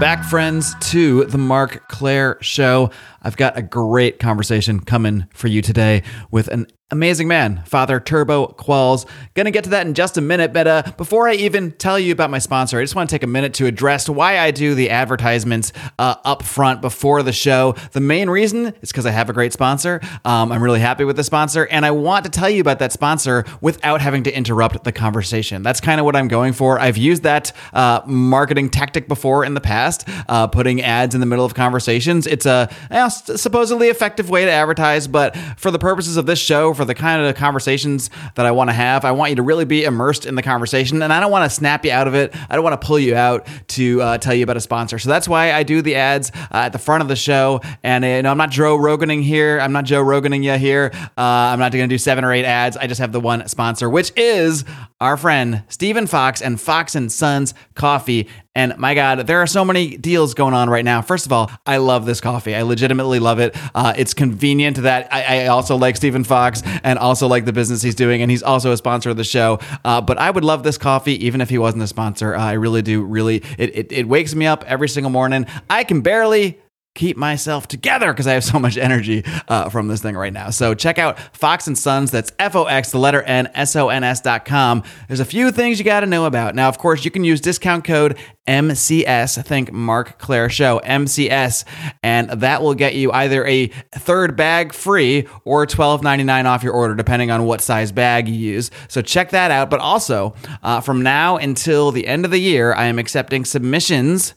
Back, friends, to the Marc Clair Show. I've got a great conversation coming for you today with an amazing man, Father Turbo Qualls. Gonna get to that in just a minute, but uh, before I even tell you about my sponsor, I just want to take a minute to address why I do the advertisements uh, up front before the show. The main reason is because I have a great sponsor. Um, I'm really happy with the sponsor, and I want to tell you about that sponsor without having to interrupt the conversation. That's kind of what I'm going for. I've used that uh, marketing tactic before in the past, uh, putting ads in the middle of conversations. It's a supposedly effective way to advertise, but for the purposes of this show, for the kind of conversations that I want to have, I want you to really be immersed in the conversation, and I don't want to snap you out of it. I don't want to pull you out to uh, tell you about a sponsor. So that's why I do the ads uh, at the front of the show. And uh, you know, I'm not Joe Roganing here. I'm not Joe Roganing you here. Uh, I'm not going to do seven or eight ads. I just have the one sponsor, which is our friend Stephen Fox and Fox and Sons Coffee. And my God, there are so many deals going on right now. First of all, I love this coffee. I legitimately love it. Uh, it's convenient that I, I, also like Stephen Fox and also like the business he's doing. And he's also a sponsor of the show. Uh, but I would love this coffee even if he wasn't a sponsor. Uh, I really do. Really, it, it, it wakes me up every single morning. I can barely keep myself together because I have so much energy uh, from this thing right now. So check out Fox and Sons. That's F O X, the letter N, S O N S dot com. There's a few things you got to know about. Now, of course, you can use discount code MCS. Think Marc Clair Show, MCS, and that will get you either a third bag free or $12.99 off your order, depending on what size bag you use. So check that out. But also, uh, from now until the end of the year, I am accepting submissions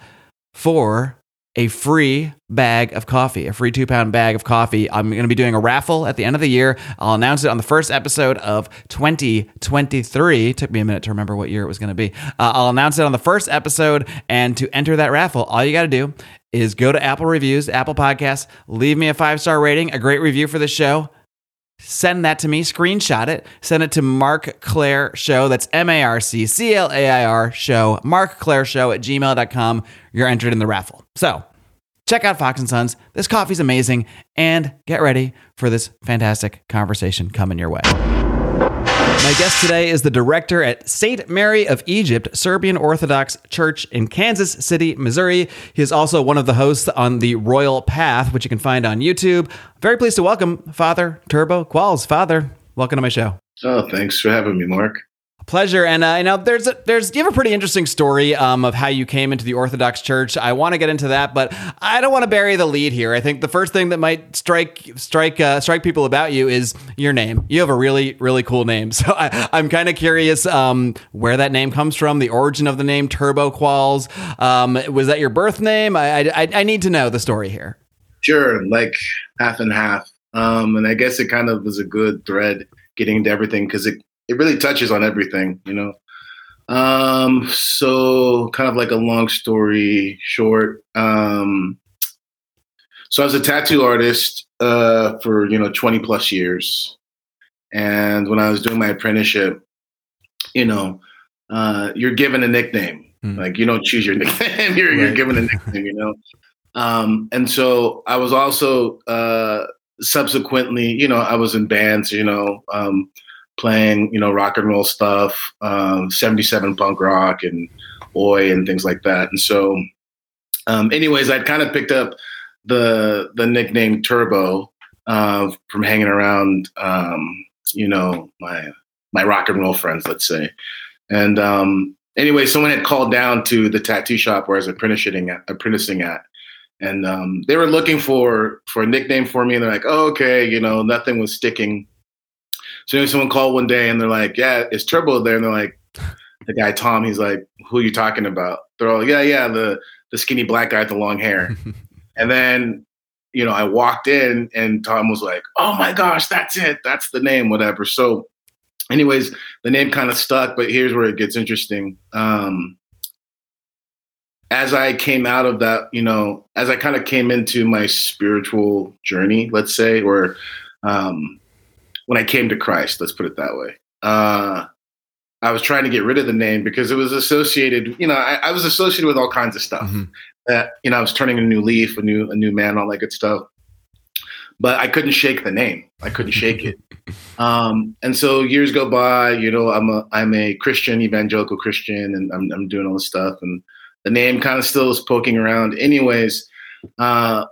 for a free bag of coffee, a free two pound bag of coffee. I'm going to be doing a raffle at the end of the year. I'll announce it on the first episode of 2023. Took me a minute to remember what year it was going to be. Uh, I'll announce it on the first episode. And to enter that raffle, all you got to do is go to Apple Reviews, Apple Podcasts, leave me a five star rating, a great review for the show send that to me, screenshot it, send it to Marc Clair Show. That's M A R C C L A I R Show, Marc Clair Show at gmail.com. You're entered in the raffle. So check out Fox and Sons. This coffee's amazing. And get ready for this fantastic conversation coming your way. My guest today is the director at St. Mary of Egypt Serbian Orthodox Church in Kansas City, Missouri. He is also one of the hosts on The Royal Path, which you can find on YouTube. Very pleased to welcome Father Turbo Qualls. Father, welcome to my show. Oh, thanks for having me, Marc pleasure. And uh, you know, there's a, there's you have a pretty interesting story um, of how you came into the Orthodox Church. I want to get into that, but I don't want to bury the lead here. I think the first thing that might strike strike uh, strike people about you is your name. You have a really really cool name. So I, am kind of curious um, where that name comes from, the origin of the name Turbo Qualls. Um, was that your birth name? I, I I need to know the story here. Sure, like half and half. Um, and I guess it kind of was a good thread getting into everything because it it really touches on everything, you know. Um, so kind of like a long story short. Um, so I was a tattoo artist uh, for you know 20 plus years, and when I was doing my apprenticeship, you know, uh, you're given a nickname. Mm. Like you don't choose your nickname; you're, right. you're given a nickname. You know, um, and so I was also uh, subsequently, you know, I was in bands. You know, um, playing, you know, rock and roll stuff, um, 77 punk rock and oi and things like that. And so, um, anyways, I'd kind of picked up the the nickname Turbo uh, from hanging around, um, you know, my my rock and roll friends, let's say. And um, anyway, someone had called down to the tattoo shop where I was apprenticing at, apprenticing at and um, they were looking for for a nickname for me, and they're like, "Oh, okay, you know, nothing was sticking." So someone called one day and they're like, "Yeah, is Turbo there?" And they're like, "The guy Tom." He's like, "Who are you talking about?" They're all, "Yeah, yeah, the the skinny black guy with the long hair." and then, you know, I walked in and Tom was like, "Oh my gosh, that's it. That's the name. Whatever." So, anyways, the name kind of stuck. But here's where it gets interesting. Um, as I came out of that, you know, as I kind of came into my spiritual journey, let's say, or um, when I came to Christ. Let's put it that way. Uh, I was trying to get rid of the name because it was associated. You know, I, I was associated with all kinds of stuff. Mm-hmm. That you know, I was turning a new leaf, a new a new man, all that good stuff. But I couldn't shake the name. I couldn't shake it. Um, and so years go by. You know, I'm a I'm a Christian, evangelical Christian, and I'm I'm doing all this stuff. And the name kind of still is poking around. Anyways, uh,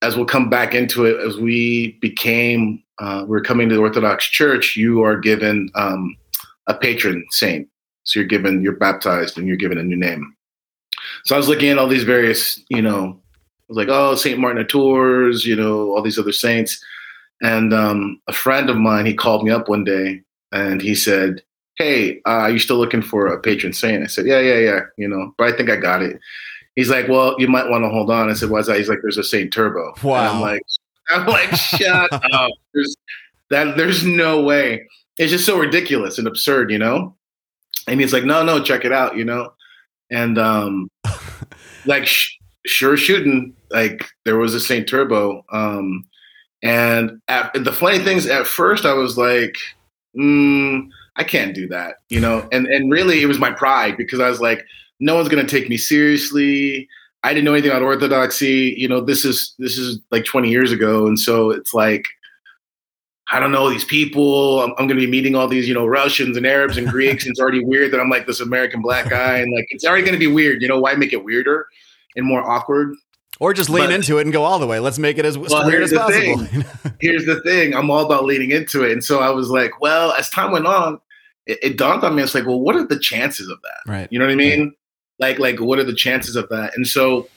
as we'll come back into it, as we became, uh, we're coming to the Orthodox Church, you are given um, a patron saint. So you're given, you're baptized and you're given a new name. So I was looking at all these various, you know, I was like, oh, St. Martin of Tours, you know, all these other saints. And um, a friend of mine, he called me up one day and he said, hey, uh, are you still looking for a patron saint? I said, yeah, yeah, yeah, you know, but I think I got it. He's like, well, you might want to hold on. I said, why's that? He's like, there's a Saint Turbo. Wow. And I'm like, I'm like, shut up. There's that. There's no way. It's just so ridiculous and absurd, you know. And he's like, no, no, check it out, you know. And um, like, sh- sure shooting, like there was a Saint Turbo. Um, and at, the funny things at first, I was like, mm, I can't do that, you know. And and really, it was my pride because I was like, no one's gonna take me seriously. I didn't know anything about orthodoxy. You know, this is this is like 20 years ago, and so it's like I don't know these people. I'm, I'm going to be meeting all these, you know, Russians and Arabs and Greeks. and it's already weird that I'm like this American black guy, and like it's already going to be weird. You know, why make it weirder and more awkward? Or just lean but, into it and go all the way. Let's make it as well, weird as possible. here's the thing: I'm all about leaning into it, and so I was like, well, as time went on, it, it dawned on me. It's like, well, what are the chances of that? Right. You know what I mean? Right. Like, like, what are the chances of that? And so,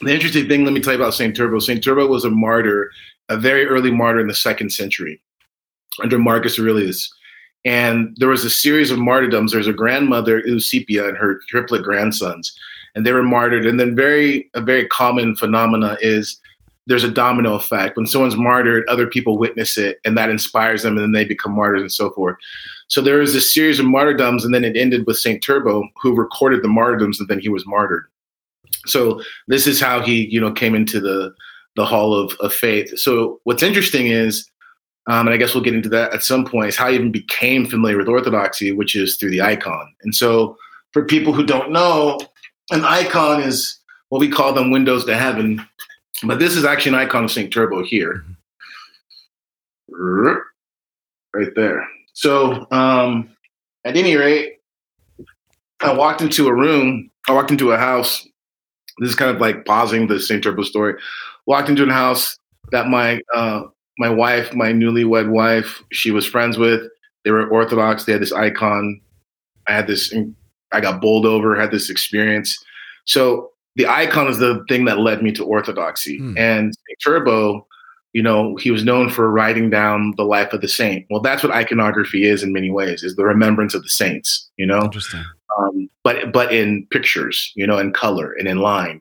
the interesting thing, let me tell you about Saint Turbo. Saint Turbo was a martyr, a very early martyr in the second century under Marcus Aurelius. And there was a series of martyrdoms. There's a grandmother, Eusebia, and her triplet grandsons, and they were martyred. And then very a very common phenomena is there's a domino effect. When someone's martyred, other people witness it, and that inspires them, and then they become martyrs and so forth. So there was this series of martyrdoms, and then it ended with Saint Turbo, who recorded the martyrdoms, and then he was martyred. So this is how he, you know, came into the the hall of, of faith. So what's interesting is um, and I guess we'll get into that at some point, is how I even became familiar with Orthodoxy, which is through the icon. And so, for people who don't know, an icon is what we call them windows to heaven, but this is actually an icon of St. Turbo here. Right there. So, um, at any rate, I walked into a room, I walked into a house. This is kind of like pausing the St. Turbo story. Walked into a house that my uh, my wife, my newlywed wife, she was friends with. They were Orthodox. They had this icon. I had this. I got bowled over. Had this experience. So the icon is the thing that led me to Orthodoxy. Hmm. And Turbo, you know, he was known for writing down the life of the saint. Well, that's what iconography is in many ways: is the remembrance of the saints. You know, interesting. Um, but but in pictures, you know, in color and in line.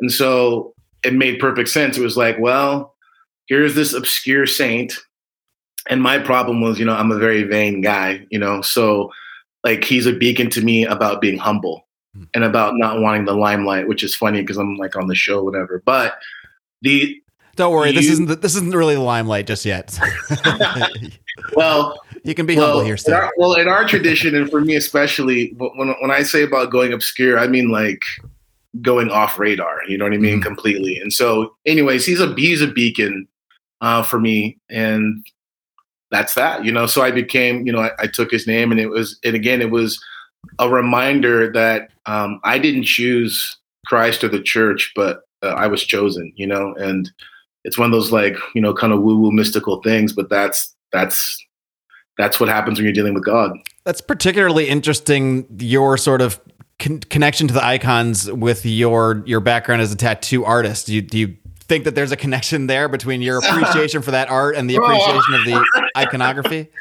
And so it made perfect sense. It was like, well, here's this obscure saint and my problem was you know i'm a very vain guy you know so like he's a beacon to me about being humble hmm. and about not wanting the limelight which is funny because i'm like on the show whatever but the don't worry you, this isn't the, this isn't really the limelight just yet well you can be well, humble here still. In our, well in our tradition and for me especially when, when i say about going obscure i mean like going off radar you know what i mean mm-hmm. completely and so anyways he's a he's a beacon uh, for me, and that's that. You know, so I became, you know, I, I, took his name, and it was, and again, it was a reminder that um, I didn't choose Christ or the church, but uh, I was chosen. You know, and it's one of those like you know kind of woo woo mystical things, but that's that's that's what happens when you're dealing with God. That's particularly interesting. Your sort of con- connection to the icons with your your background as a tattoo artist. Do you, do you think that there's a connection there between your appreciation for that art and the appreciation of the iconography?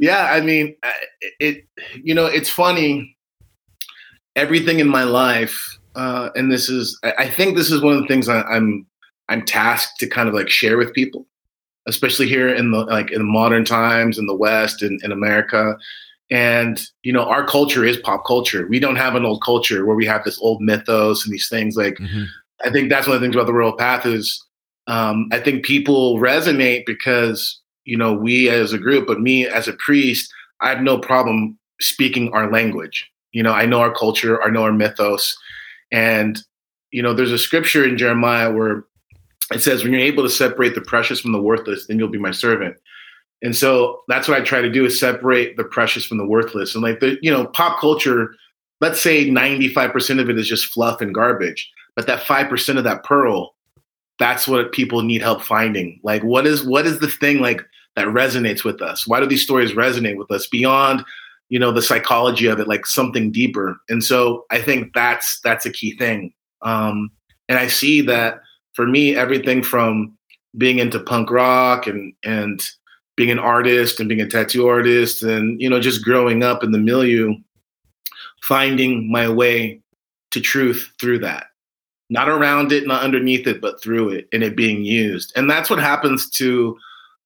Yeah, I mean, it. You know, it's funny. Everything in my life, uh, and this is, I think this is one of the things I, I'm, I'm tasked to kind of like share with people, especially here in the like in modern times in the West and in America. And you know, our culture is pop culture. We don't have an old culture where we have this old mythos and these things like mm-hmm. I think that's one of the things about the Royal Path is um, I think people resonate because you know we as a group, but me as a priest, I have no problem speaking our language. You know, I know our culture, I know our mythos, and you know, there's a scripture in Jeremiah where it says, "When you're able to separate the precious from the worthless, then you'll be my servant." And so that's what I try to do is separate the precious from the worthless. And like the you know, pop culture let's say 95% of it is just fluff and garbage, but that 5% of that pearl, that's what people need help finding. Like what is what is the thing like that resonates with us? Why do these stories resonate with us beyond, you know, the psychology of it, like something deeper? And so I think that's that's a key thing. Um, and I see that for me, everything from being into punk rock and and being an artist and being a tattoo artist and you know just growing up in the milieu finding my way to truth through that. Not around it not underneath it but through it and it being used. And that's what happens to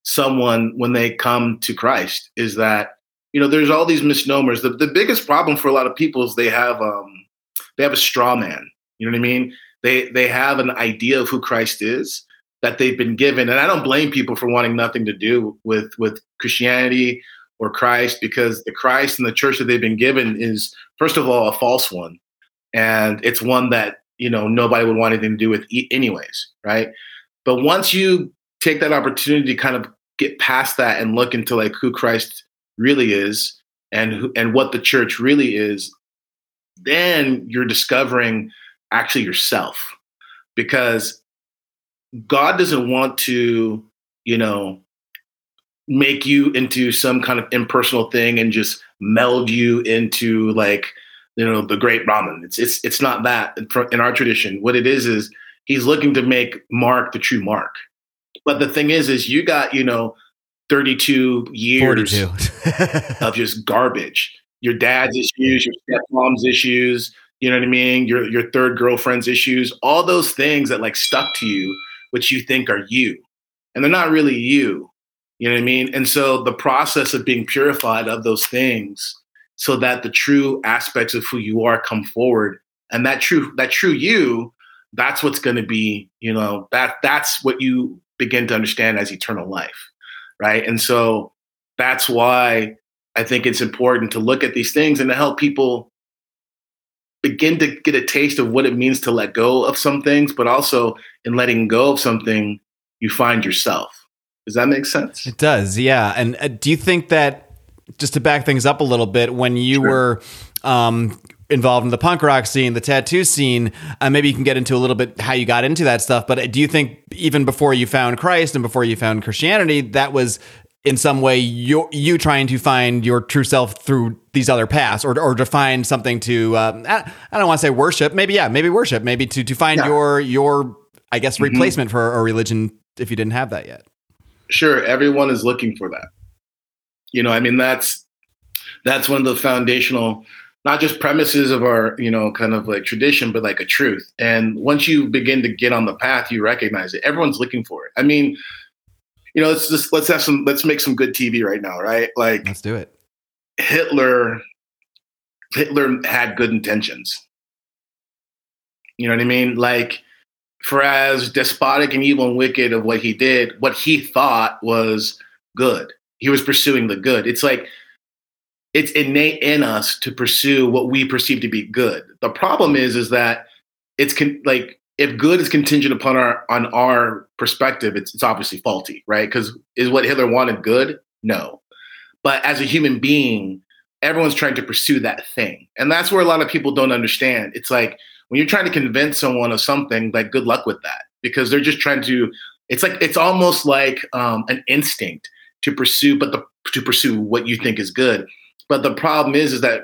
someone when they come to christ is that you know there's all these misnomers. The, the biggest problem for a lot of people is they have um they have a straw man. You know what i mean they they have an idea of who christ is that they've been given. And i don't blame people for wanting nothing to do with with christianity or christ because the christ and the church that they've been given is first of all a false one. And it's one that you know nobody would want anything to do with anyways right? But once you take that opportunity to kind of get past that and look into like who christ really is and who, and what the church really is then you're discovering actually yourself because God doesn't want to, you know, make you into some kind of impersonal thing and just meld you into like, you know, the great Brahman. It's it's it's not that in our tradition. What it is is he's looking to make Mark the true Mark. But the thing is, is you got you know, thirty two years 42. of just garbage. Your dad's issues, your stepmom's issues. You know what I mean? Your your third girlfriend's issues, all those things that like stuck to you which you think are you. And they're not really you. You know what I mean? And so the process of being purified of those things so that the true aspects of who you are come forward and that true that true you that's what's going to be you know that that's what you begin to understand as eternal life right and so that's why i think it's important to look at these things and to help people begin to get a taste of what it means to let go of some things, but also in letting go of something, you find yourself. Does that make sense? It does, yeah. And uh, do you think that, just to back things up a little bit, when you sure. were um, involved in the punk rock scene, the tattoo scene, uh, maybe you can get into a little bit how you got into that stuff. But do you think even before you found Christ and before you found Christianity, that was in some way you you trying to find your true self through these other paths or or to find something to uh, I, I, don't want to say worship maybe yeah maybe worship maybe to to find yeah. your your I guess mm-hmm. replacement for a religion if you didn't have that yet. Sure, everyone is looking for that. You know, I mean that's that's one of the foundational not just premises of our you know kind of like tradition but like a truth and once you begin to get on the path you recognize it everyone's looking for it i mean you know, let's just let's have some let's make some good TV right now, right? Like let's do it. Hitler Hitler had good intentions. You know what I mean? Like for as despotic and evil and wicked of what he did, what he thought was good. He was pursuing the good. It's like it's innate in us to pursue what we perceive to be good. The problem is is that it's con- like if good is contingent upon our on our perspective, it's it's obviously faulty, right? Because is what Hitler wanted good? No. But as a human being, everyone's trying to pursue that thing. And that's where a lot of people don't understand. It's like when you're trying to convince someone of something, like good luck with that. Because they're just trying to, it's like it's almost like um, an instinct to pursue, but the to pursue what you think is good. But the problem is, is that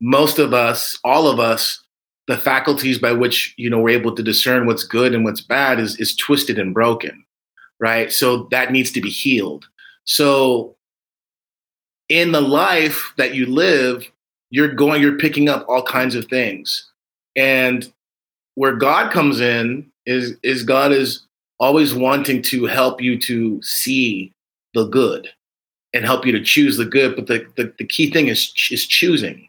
most of us, all of us, the faculties by which you know we're able to discern what's good and what's bad is is twisted and broken right? So that needs to be healed. So in the life that you live you're going you're picking up all kinds of things. And where god comes in is is god is always wanting to help you to see the good and help you to choose the good. But the, the, the key thing is is choosing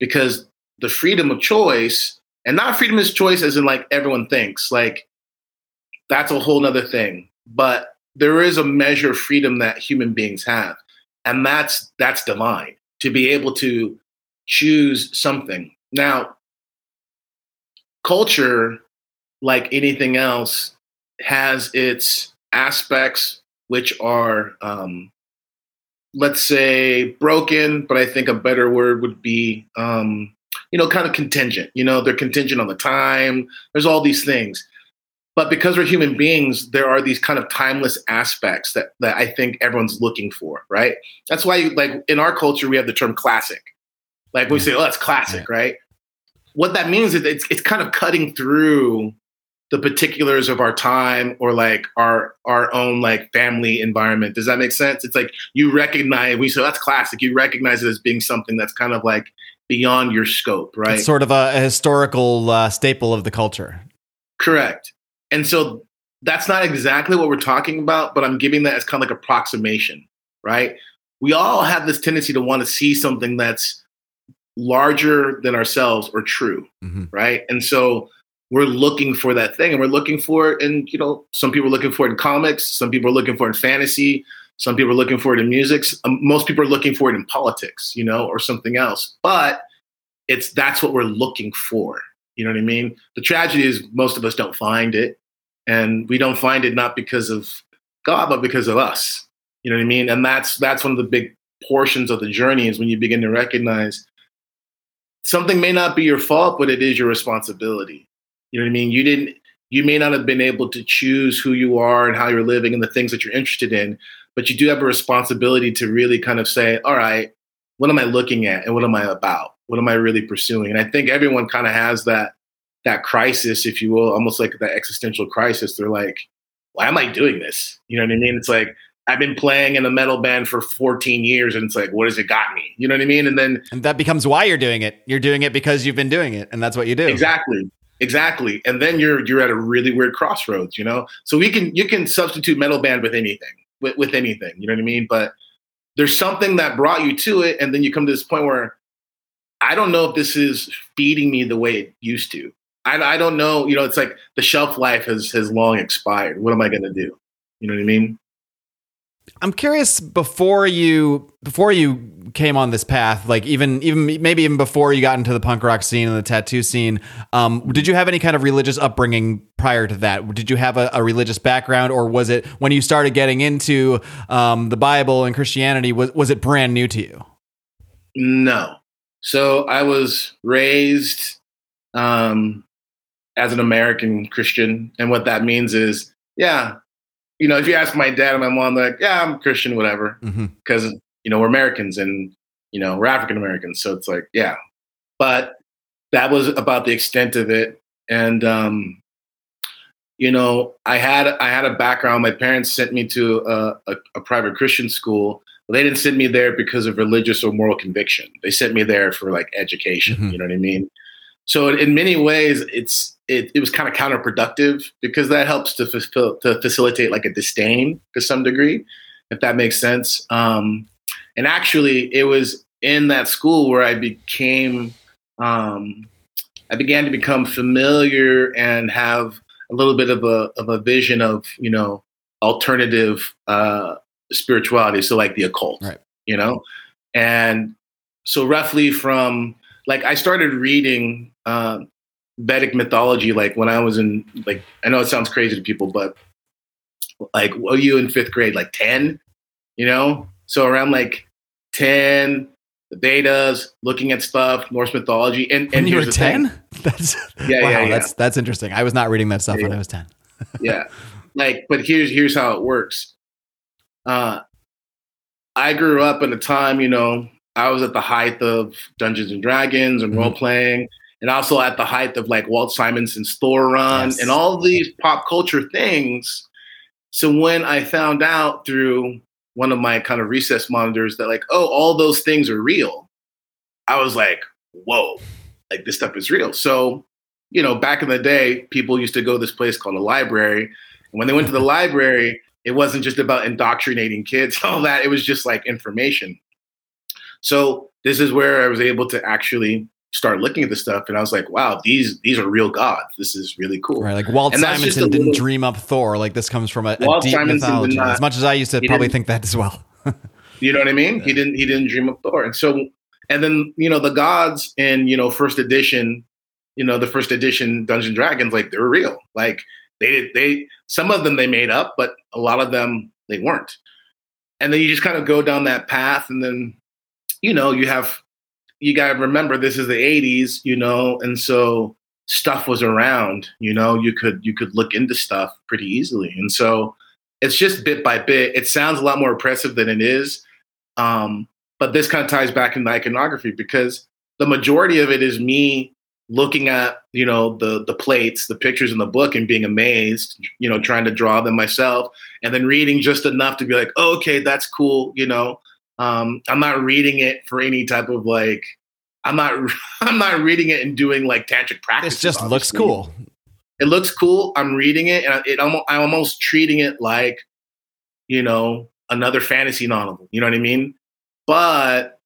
because the freedom of choice and not freedom is choice as in like everyone thinks like that's a whole nother thing. But there is a measure of freedom that human beings have and that's that's divine to be able to choose something. Now culture like anything else has its aspects which are um, let's say broken but i think a better word would be um, you know, kind of contingent. You know, they're contingent on the time. There's all these things. But because we're human beings, there are these kind of timeless aspects that, that I think everyone's looking for, right? That's why, like, in our culture, we have the term classic. Like, we say, oh, that's classic, right? What that means is it's, it's kind of cutting through the particulars of our time or like our our own like family environment. Does that make sense? It's like you recognize we say oh, that's classic. You recognize it as being something that's kind of like beyond your scope, right? It's sort of a, a historical uh, staple of the culture. Correct. And so that's not exactly what we're talking about, but I'm giving that as kind of like approximation, right? We all have this tendency to want to see something that's larger than ourselves or true, mm-hmm. right? And so we're looking for that thing and we're looking for it and you know some people are looking for it in comics some people are looking for it in fantasy some people are looking for it in music um, most people are looking for it in politics you know or something else. But it's that's what we're looking for. You know what i mean? The tragedy is most of us don't find it. And we don't find it not because of god but because of us. You know what i mean? And that's that's one of the big portions of the journey is when you begin to recognize something may not be your fault but it is your responsibility. You know what I mean? You didn't you may not have been able to choose who you are and how you're living and the things that you're interested in, but you do have a responsibility to really kind of say, all right, what am I looking at and what am I about? What am I really pursuing? And I think everyone kind of has that that crisis, if you will, almost like that existential crisis. They're like, why am I doing this? You know what I mean? It's like I've been playing in a metal band for 14 years and it's like, what has it got me? You know what I mean? And then and that becomes why you're doing it. You're doing it because you've been doing it and that's what you do. Exactly. Exactly. And then you're you're at a really weird crossroads, you know? So we can you can substitute metal band with anything, with, with anything, you know what I mean? But there's something that brought you to it, and then you come to this point where I don't know if this is feeding me the way it used to. I, I don't know, you know, it's like the shelf life has has long expired. What am I gonna do? You know what I mean? I'm curious before you before you came on this path, like even even maybe even before you got into the punk rock scene and the tattoo scene, um, did you have any kind of religious upbringing prior to that? Did you have a, a religious background, or was it when you started getting into um, the Bible and Christianity? Was was it brand new to you? No. So I was raised um, as an American Christian, and what that means is, yeah, you know, if you ask my dad and my mom, like, yeah, I'm Christian, whatever, because mm-hmm. you know we're Americans and you know we're African Americans, so it's like, yeah. But that was about the extent of it, and um, you know, I had I had a background. My parents sent me to a, a, a private Christian school. They didn't send me there because of religious or moral conviction. They sent me there for like education. Mm-hmm. You know what I mean? So in many ways, it's it, it was kind of counterproductive because that helps to, to facilitate like a disdain to some degree, if that makes sense. Um, and actually, it was in that school where I became, um, I began to become familiar and have a little bit of a of a vision of you know alternative uh, spirituality, so like the occult, right. you know, and so roughly from like I started reading uh, Vedic mythology like when I was in like I know it sounds crazy to people, but like were you in fifth grade, like 10, you know? So around like 10, the Vedas, looking at stuff, Norse mythology. And, and you were 10? That's yeah, wow, yeah, yeah, that's that's interesting. I was not reading that stuff yeah, when I was 10. yeah. Like, but here's here's how it works. Uh I grew up in a time, you know, I was at the height of Dungeons and Dragons and mm-hmm. role playing, and also at the height of like Walt Simonson's Thor run yes. and all these pop culture things. So when I found out through one of my kind of recess monitors that like, oh, all those things are real, I was like, whoa, like this stuff is real. So, you know, back in the day, people used to go to this place called a library. And when they went to the library, it wasn't just about indoctrinating kids, all that. It was just like information. So this is where I was able to actually start looking at the stuff and I was like, wow, these these are real gods. This is really cool. Right. Like Walt and Simonson didn't dream up Thor. Like this comes from a, a deep Simonson mythology. Not, as much as I used to probably think that as well. you know what I mean? He didn't he didn't dream up Thor. And so and then, you know, the gods in, you know, first edition, you know, the first edition Dungeon Dragons, like they're real. Like they did they some of them they made up, but a lot of them they weren't. And then you just kind of go down that path and then you know, you have you got to remember this is the 80s, you know, and so stuff was around, you know, you could you could look into stuff pretty easily. And so it's just bit by bit. It sounds a lot more oppressive than it is. Um, but this kind of ties back into iconography because the majority of it is me looking at you know the the plates the pictures in the book and being amazed you know trying to draw them myself and then reading just enough to be like oh, okay that's cool you know um, i'm not reading it for any type of like i'm not i'm not reading it and doing like tantric practice it just obviously. looks cool it looks cool i'm reading it and it almost, i'm almost treating it like you know another fantasy novel you know what i mean but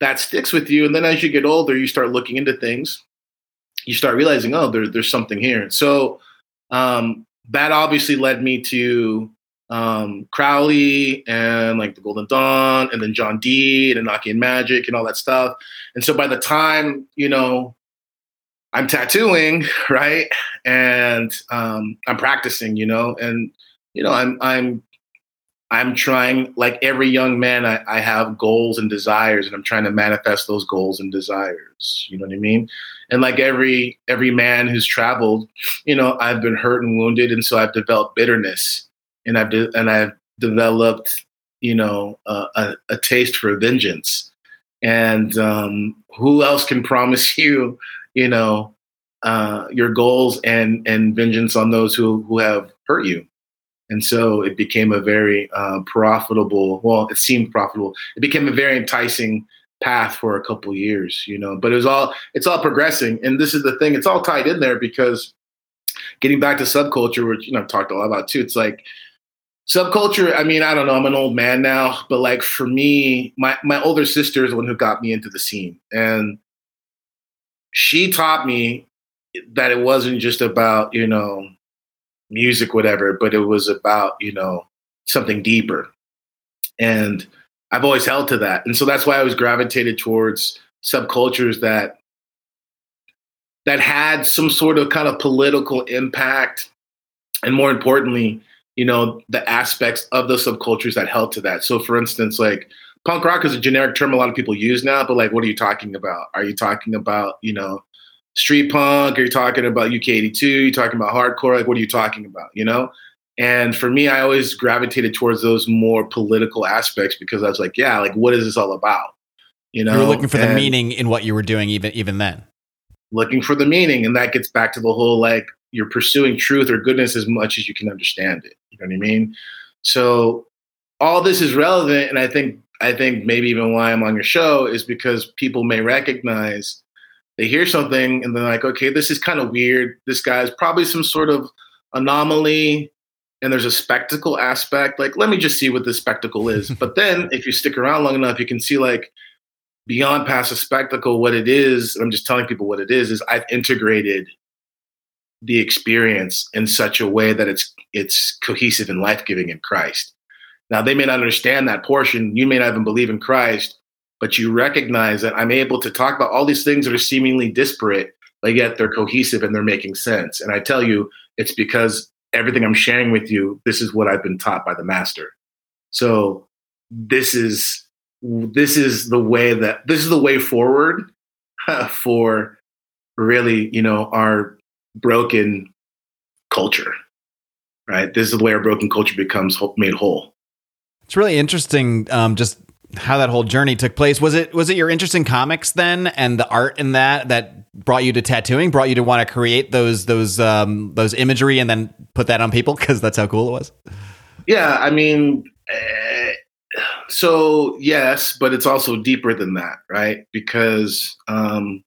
that sticks with you and then as you get older you start looking into things you start realizing, oh, there, there's something here. So um, that obviously led me to um, Crowley and like the Golden Dawn, and then John Dee and Enochian Magic and all that stuff. And so by the time you know I'm tattooing, right, and um, I'm practicing, you know, and you know I'm I'm I'm trying, like every young man, I, I have goals and desires, and I'm trying to manifest those goals and desires. You know what I mean? And like every every man who's traveled, you know, I've been hurt and wounded, and so I've developed bitterness, and I've de- and I've developed, you know, uh, a, a taste for vengeance. And um, who else can promise you, you know, uh, your goals and and vengeance on those who who have hurt you? And so it became a very uh, profitable, well, it seemed profitable. It became a very enticing path for a couple years, you know, but it was all, it's all progressing. And this is the thing, it's all tied in there because getting back to subculture, which, you know, I've talked a lot about too, it's like, subculture i mean i don't know i'm an old man now but like for me my my older sister is the one who got me into the scene and she taught me that it wasn't just about you know music, whatever, but it was about, you know, something deeper. And I've always held to that. And so that's why I was gravitated towards subcultures that that had some sort of kind of political impact and more importantly, you know, the aspects of the subcultures that held to that. So for instance, like punk rock is a generic term a lot of people use now, but like what are you talking about? Are you talking about, you know, street punk? Are you talking about UK82? Are you talking about hardcore? Like, what are you talking about? You know? And for me, I always gravitated towards those more political aspects because I was like, yeah, like, what is this all about? You know, you were looking for and the meaning in what you were doing, even even then. Looking for the meaning, and that gets back to the whole like you're pursuing truth or goodness as much as you can understand it. You know what I mean? So all this is relevant, and I think I think maybe even why I'm on your show is because people may recognize they hear something and they're like, okay, this is kind of weird. This guy's probably some sort of anomaly and there's a spectacle aspect. Like, let me just see what this spectacle is. but then if you stick around long enough, you can see like beyond past a spectacle, what it is. I'm just telling people what it is, is I've integrated the experience in such a way that it's it's cohesive and life-giving in Christ. Now they may not understand that portion. You may not even believe in Christ, but you recognize that I'm able to talk about all these things that are seemingly disparate, but yet they're cohesive and they're making sense. And I tell you, it's because everything I'm sharing with you, this is what I've been taught by the master. So this is this is the way that this is the way forward for really, you know, our broken culture. Right? This is the way our broken culture becomes made whole. It's really interesting um, just how that whole journey took place. Was it was it your interest in comics then, and the art in that that brought you to tattooing, brought you to want to create those those um, those imagery and then put that on people because that's how cool it was. Yeah, I mean, uh, so yes, but it's also deeper than that, right? Because um,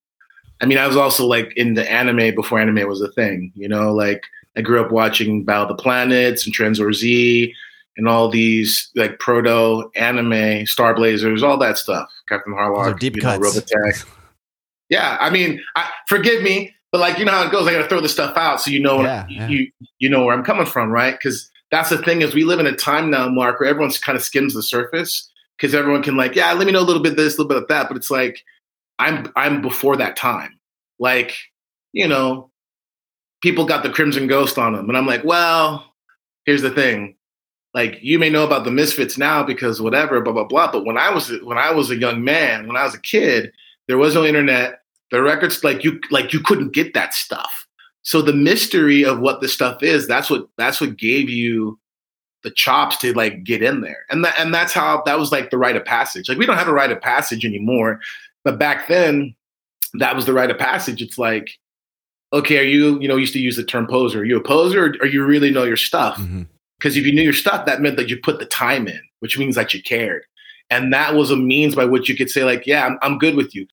I mean, I was also like into anime before anime was a thing. You know, like I grew up watching Battle of the Planets and Tranzor Z and all these like proto anime Star Blazers, all that stuff. Captain Harlock, deep you cuts. Know, Robotech. yeah, I mean, I, forgive me, but like you know how it goes. I got to throw this stuff out so you know yeah, yeah. you you know where I'm coming from, right? Because that's the thing is we live in a time now, Marc, where everyone's kind of skims the surface because everyone can like, yeah, let me know a little bit of this, a little bit of that, but it's like I'm I'm before that time. Like, you know, people got the Crimson Ghost on them, and I'm like, well, here's the thing like you may know about the misfits now because whatever blah blah blah but when i was when i was a young man when i was a kid There was no internet. The records, like you, like you couldn't get that stuff. So the mystery of what this stuff is, that's what that's what gave you the chops to like get in there. And that and that's how that was like the rite of passage. Like we don't have a rite of passage anymore. But back then, that was the rite of passage. It's like, okay, are you, you know, used to use the term poser. Are you a poser or, you really know your stuff? Because if you knew your stuff, that meant that you put the time in, which means that you cared. And that was a means by which you could say, like, yeah, I'm, I'm good with you.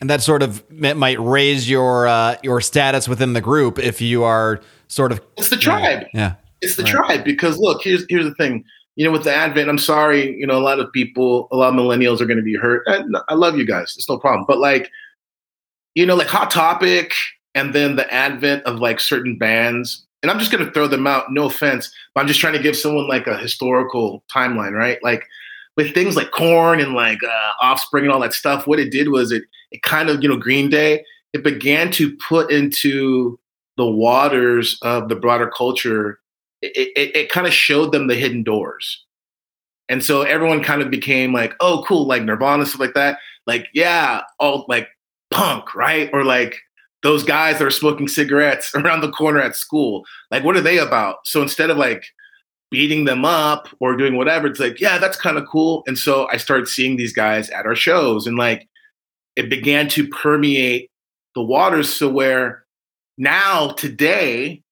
And that sort of might raise your uh, your status within the group if you are sort of It's the tribe. Yeah. It's the Right. tribe. Because look, here's here's the thing. You know, with the advent, I'm sorry, you know, a lot of people, a lot of millennials are going to be hurt. And I love you guys. It's no problem. But like, you know, like Hot Topic and then the advent of like certain bands, and I'm just going to throw them out, no offense, but I'm just trying to give someone like a historical timeline, right? Like with things like Korn and like uh, Offspring and all that stuff, what it did was it, it kind of, you know, Green Day, it began to put into the waters of the broader culture. It, it, it kind of showed them the hidden doors. And so everyone kind of became like, oh, cool, like Nirvana, stuff like that. Like, yeah, all like punk, right? Or like those guys that are smoking cigarettes around the corner at school. Like, what are they about? So instead of like beating them up or doing whatever, it's like, yeah, that's kind of cool. And so I started seeing these guys at our shows and like it began to permeate the waters. So where now, today,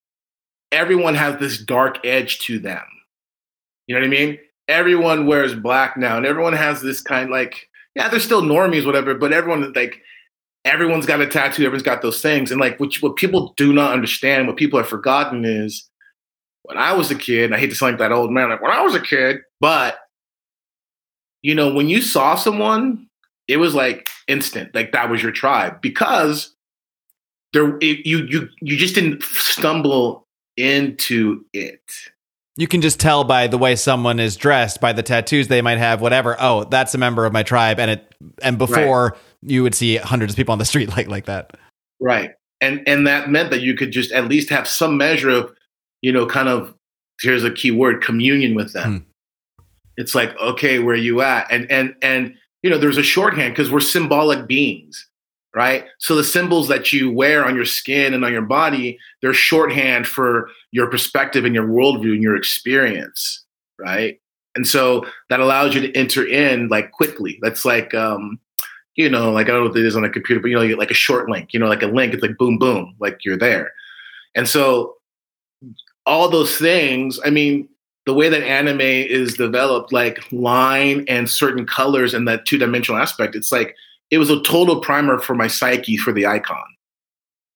everyone has this dark edge to them. You know what I mean? Everyone wears black now, and everyone has this kind like, yeah, they're still normies, whatever, but everyone like everyone's got a tattoo, everyone's got those things. And like what, what people do not understand, what people have forgotten is when I was a kid, I hate to sound like that old man, like when I was a kid, but you know, when you saw someone, it was like instant, like that was your tribe because there it, you you you just didn't stumble into it. You can just tell by the way someone is dressed, by the tattoos they might have, whatever. Oh, that's a member of my tribe, and it and before you would see hundreds of people on the street like like that. Right. And and that meant that you could just at least have some measure of, you know, kind of here's a key word, communion with them. Hmm. It's like, okay, where you at? And and and you know, there's a shorthand because we're symbolic beings, right? So the symbols that you wear on your skin and on your body, they're shorthand for your perspective and your worldview and your experience, right? And so that allows you to enter in like quickly. That's like um, you know, like I don't know what it is on a computer, but you know, you like a short link, you know, like a link, it's like boom, boom, like you're there. And so all those things, I mean, the way that anime is developed, like line and certain colors and that two dimensional aspect, it's like it was a total primer for my psyche for the icon,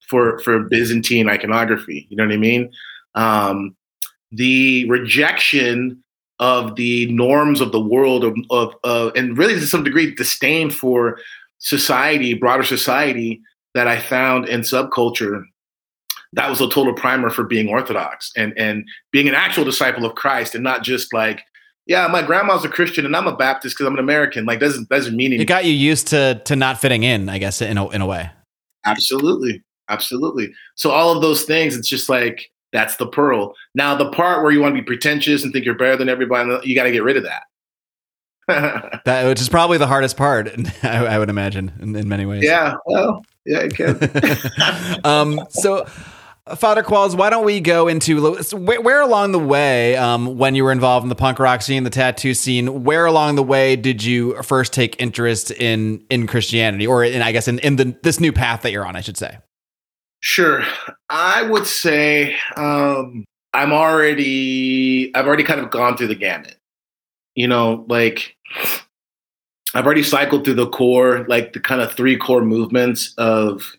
for for Byzantine iconography. You know what I mean? Um, the rejection of the norms of the world of, of uh, and really to some degree disdain for society, broader society that I found in subculture. That was a total primer for being Orthodox and and being an actual disciple of Christ, and not just like, yeah, my grandma's a Christian and I'm a Baptist because I'm an American. Like doesn't doesn't mean anything. It got you used to to not fitting in, I guess, in a in a way. Absolutely. Absolutely. So all of those things, it's just like that's the pearl. Now the part where you want to be pretentious and think you're better than everybody, you got to get rid of that. That which is probably the hardest part, I, I would imagine, in, in many ways. yeah. Well, yeah, it can. um, so, Father Qualls, why don't we go into where, where along the way, um, when you were involved in the punk rock scene, the tattoo scene, where along the way did you first take interest in in Christianity, or in I guess in in the this new path that you're on, I should say. Sure. I would say um, I'm already I've already kind of gone through the gamut. You know, like I've already cycled through the core, like the kind of three core movements of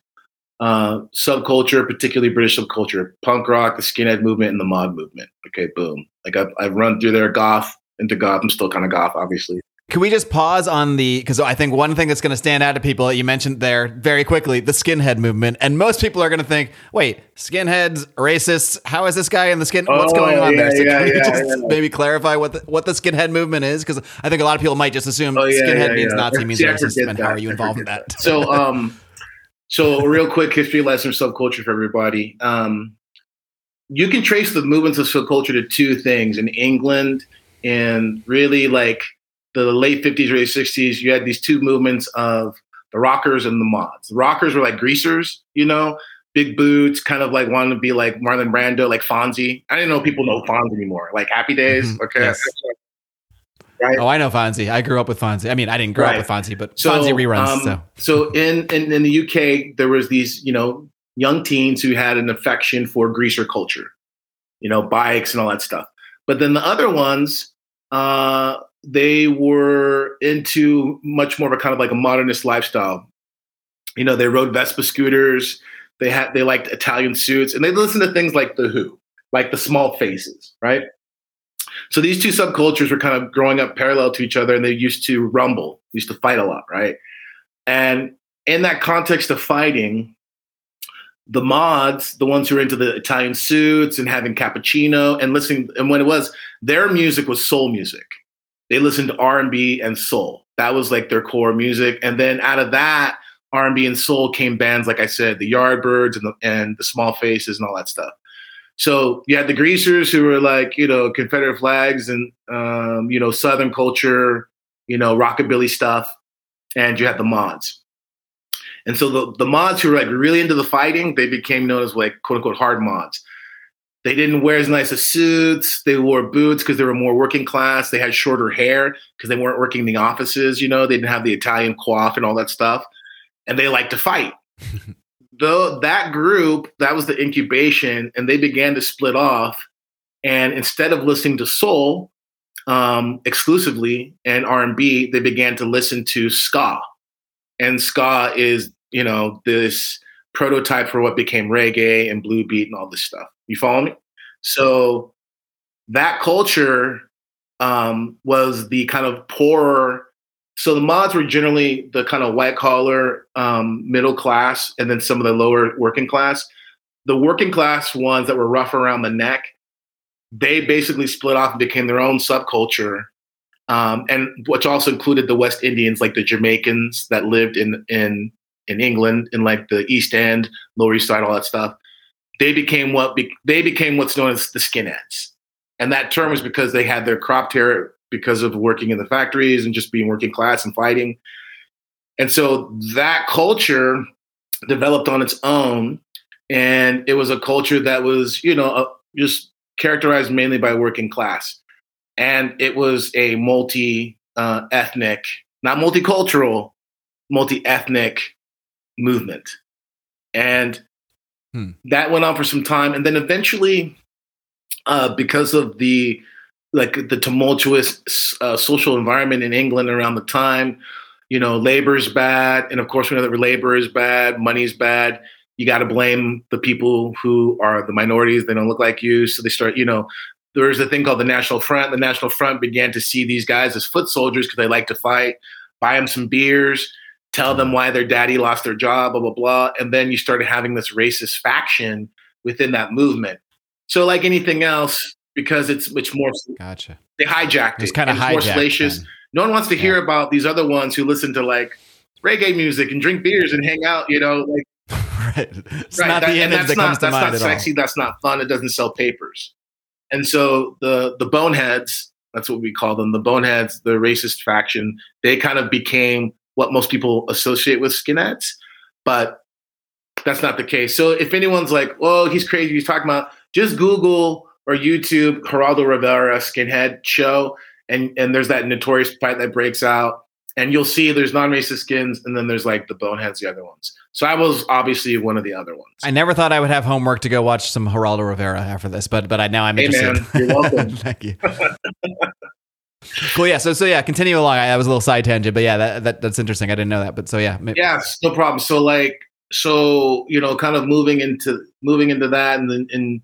uh, subculture, particularly British subculture, punk rock, the skinhead movement, and the mod movement. Okay, boom. Like I've, I've run through there, goth into goth. I'm still kind of goth, obviously. Can we just pause on the because I think one thing that's going to stand out to people that you mentioned there very quickly the skinhead movement, and most people are going to think, wait, skinheads, racists. How is this guy in the skin? What's Oh, going on yeah, there? So yeah, can you yeah, just maybe clarify what the, what the skinhead movement is? Because I think a lot of people might just assume Oh, skinhead means. Nazi means racist. And how are you involved in that? so um so a real quick history lesson subculture for everybody um you can trace the movements of subculture to two things in england and really like the late 50s early 60s you had these two movements of the rockers and the mods. The rockers were like greasers, you know, big boots, kind of like wanting to be like Marlon Brando, like Fonzie. I didn't know people know Fonzie anymore. Like Happy Days. Mhm, Okay. yes. Right. Oh, I know Fonzie. I grew up with Fonzie. I mean, I didn't grow Right. up with Fonzie, but So, Fonzie reruns. um, so so in, in in the UK, there was these you know young teens who had an affection for greaser culture, you know, bikes and all that stuff. But then the other ones, uh, they were into much more of a kind of like a modernist lifestyle. You know, they rode Vespa scooters. They had they liked Italian suits, and they listened to things like the Who, like the Small Faces, right? So these two subcultures were kind of growing up parallel to each other, and they used to rumble, used to fight a lot, right? And in that context of fighting, the mods, the ones who were into the Italian suits and having cappuccino and listening, and when it was, their music was soul music. They listened to R and soul. That was like their core music. And then out of that R and B and soul came bands like I said, the Yardbirds and the and the Small Faces and all that stuff. So you had the Greasers who were like you know Confederate flags and um, you know Southern culture, you know rockabilly stuff, and you had the mods. And so the, the mods who were like really into the fighting, they became known as like quote unquote hard mods. They didn't wear as nice as suits. They wore boots because they were more working class. They had shorter hair because they weren't working in the offices. You know, they didn't have the Italian coif and all that stuff. And they liked to fight. Though that group, that was the incubation, and they began to split off. And instead of listening to soul um, exclusively and R and B, they began to listen to ska. And ska is you know this prototype for what became reggae and blue beat and all this stuff. You follow me? So that culture um, was the kind of poorer so the mods were generally the kind of white collar um, middle class and then some of the lower working class the working class ones that were rough around the neck they basically split off and became their own subculture um, and which also included the West Indians, like the Jamaicans that lived in in in England, in like the East End, Lower East Side, all that stuff. They became what be, they became what's known as the skinheads, and that term was because they had their cropped hair because of working in the factories and just being working class and fighting. And so that culture developed on its own, and it was a culture that was, you know, uh, just characterized mainly by working class and it was a multi uh, ethnic, not multicultural, multi ethnic movement, and Hmm. that went on for some time, and then eventually, uh, because of the like the tumultuous uh, social environment in England around the time, you know, labor's bad, and of course we know that labor is bad, money's bad. You got to blame the people who are the minorities; they don't look like you, so they start, you know, there was a thing called the National Front. The National Front began to see these guys as foot soldiers because they like to fight, buy them some beers, tell them why their daddy lost their job, blah, blah, blah. And then you started having this racist faction within that movement. So, like anything else, because it's much more, gotcha. they hijacked it. It's it. kind of more salacious. then. No one wants to hear about these other ones who listen to like reggae music and drink beers and hang out, you know, like right. It's right, not that- the and image that's that comes not to that's mind at sexy. That's not fun. It doesn't sell papers. And so the the boneheads, that's what we call them, the boneheads, the racist faction, they kind of became what most people associate with skinheads, but that's not the case. So if anyone's like, "Oh, he's crazy," he's talking about, just Google or YouTube Geraldo Rivera skinhead show, and and there's that notorious fight that breaks out, and you'll see there's non-racist skins, and then there's like the boneheads, the other ones. So I was obviously one of the other ones. I never thought I would have homework to go watch some Geraldo Rivera after this, but but I now I'm Hey, interested. man, you're welcome. Thank you. cool. Yeah. So so yeah. Continue along. I, that was a little side tangent, but yeah, that, that that's interesting. I didn't know that, but so yeah. maybe- Yes, no problem. So like so you know, kind of moving into moving into that, and then and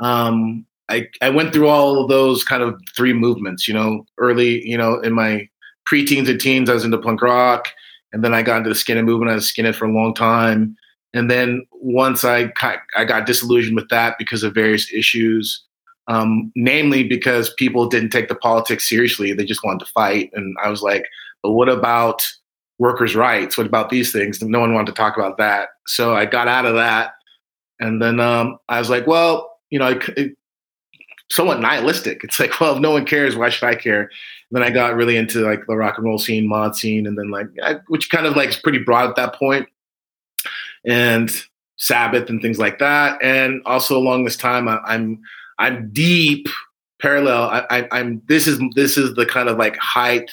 um, I I went through all of those kind of three movements. You know, early you know in my preteens and teens, I was into punk rock, and then I got into the skinhead movement. I was skinhead for a long time, and then once I I got disillusioned with that because of various issues. Um, namely because people didn't take the politics seriously; they just wanted to fight, and I was like, "But what about workers' rights. What about these things? No one wanted to talk about that. So I got out of that. And then um, I was like, well, you know, somewhat nihilistic. It's like, well, if no one cares, why should I care? then I got really into like the rock and roll scene, mod scene, and then like I, which kind of like is pretty broad at that point, and Sabbath and things like that. And also along this time, I, I'm I'm deep parallel. I, I, I'm this is this is the kind of like height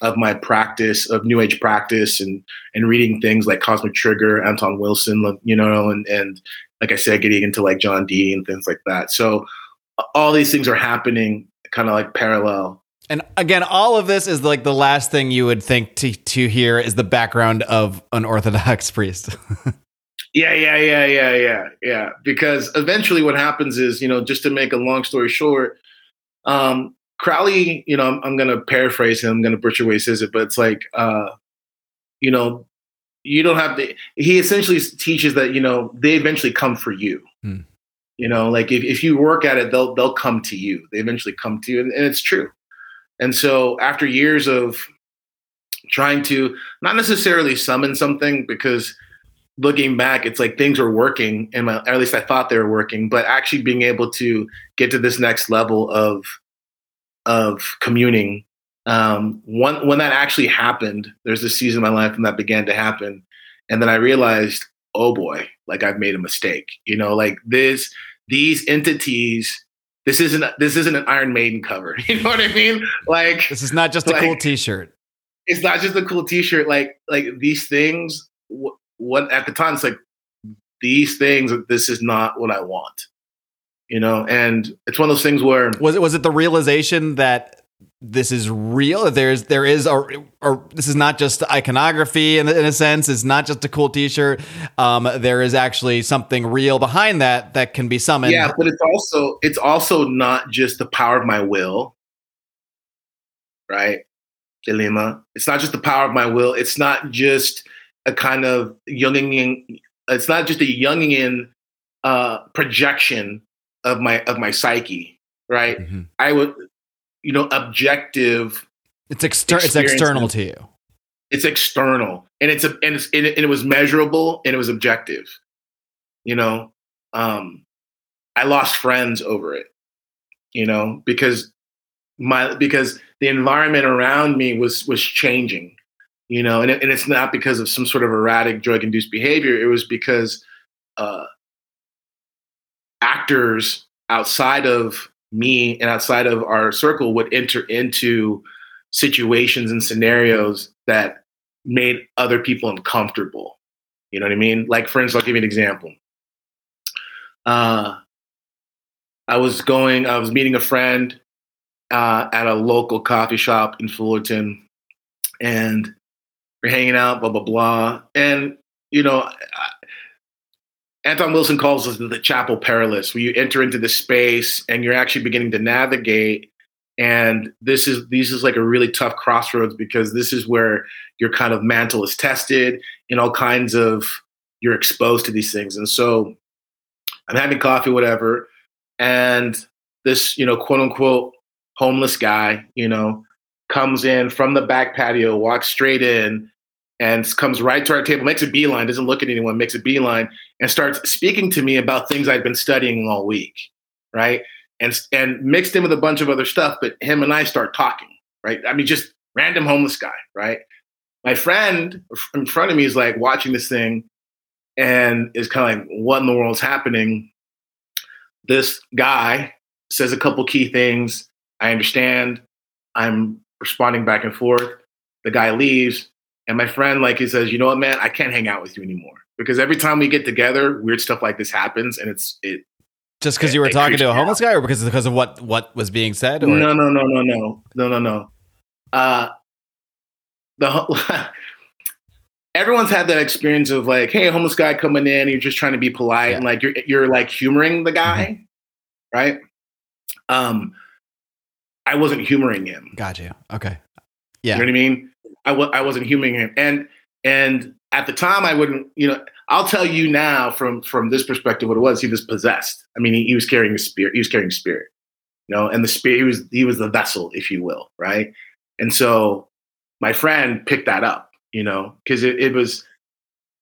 of my practice of new age practice and and reading things like Cosmic Trigger, Anton Wilson, you know, and and like I said, getting into like John Dee and things like that. So all these things are happening kind of like parallel. And again, all of this is like the last thing you would think to to hear is the background of an Orthodox priest. yeah, yeah, yeah, yeah, yeah, yeah. Because eventually, what happens is, you know, just to make a long story short, um, Crowley, you know, I'm, I'm going to paraphrase him. I'm going to butcher way he says it, but it's like, uh, you know, you don't have to. He essentially teaches that you know they eventually come for you. Hmm. You know, like if, if you work at it, they'll they'll come to you. They eventually come to you, and, and it's true. And so after years of trying to not necessarily summon something, because looking back, it's like things were working, and at least I thought they were working, but actually being able to get to this next level of of communing. Um, when that actually happened, there's a season in my life when that began to happen, and then I realized, oh boy, like I've made a mistake. You know, like this these entities this isn't this isn't an Iron Maiden cover. You know what I mean? Like this is not just a like, cool T-shirt. It's not just a cool T-shirt. Like like these things. What, what at the time it's like these things. This is not what I want. You know, and it's one of those things where was it was it the realization that this is real. There's there is a or this is not just iconography in, in a sense. It's not just a cool T-shirt. Um, there is actually something real behind that that can be summoned. Yeah, but it's also it's also not just the power of my will, right? Dilemma. It's not just the power of my will. It's not just a kind of Jungian. It's not just a Jungian uh, projection of my of my psyche, right? Mm-hmm. I would you know, objective. It's external. It's external to you. It's external, and it's a and, it's, and, it, and it was measurable and it was objective. You know, um, I lost friends over it. You know, because my because the environment around me was was changing. You know, and it, and it's not because of some sort of erratic drug induced behavior. It was because uh, actors outside of me and outside of our circle would enter into situations and scenarios that made other people uncomfortable. You know what I mean? Like, for instance, I'll give you an example. Uh, I was going, I was meeting a friend uh, at a local coffee shop in Fullerton, and we're hanging out, blah, blah, blah. And, you know, Anton Wilson calls this the chapel perilous, where you enter into the space and you're actually beginning to navigate. And this is this is like a really tough crossroads because this is where your kind of mantle is tested in all kinds of you're exposed to these things. And so I'm having coffee, whatever, and this, you know, quote unquote homeless guy, you know, comes in from the back patio, walks straight in, and comes right to our table, makes a beeline, doesn't look at anyone, makes a beeline, and starts speaking to me about things I've been studying all week, right? And and mixed in with a bunch of other stuff, but him and I start talking, right? I mean, just random homeless guy, right? My friend in front of me is like watching this thing and is kind of like, what in the world's happening? This guy says a couple key things. I understand. I'm responding back and forth. The guy leaves and my friend, like he says, you know what, man, I can't hang out with you anymore because every time we get together, weird stuff like this happens, and it's it. Just because you were talking to a homeless guy, or because because of what what was being said? Or? No, no, no, no, no, no, no, no. Uh, the everyone's had that experience of like, hey, homeless guy coming in, you're just trying to be polite, yeah. and like you're you're like humoring the guy, mm-hmm. right? Um, I wasn't humoring him. Got you. Okay. Yeah. You know what I mean? I w- I wasn't humoring him. And and at the time, I wouldn't. You know, I'll tell you now from from this perspective what it was. He was possessed. I mean, he, he was carrying a spirit. He was carrying spirit. You know, and the spirit. He was he was the vessel, if you will, right? And so my friend picked that up. You know, because it, it was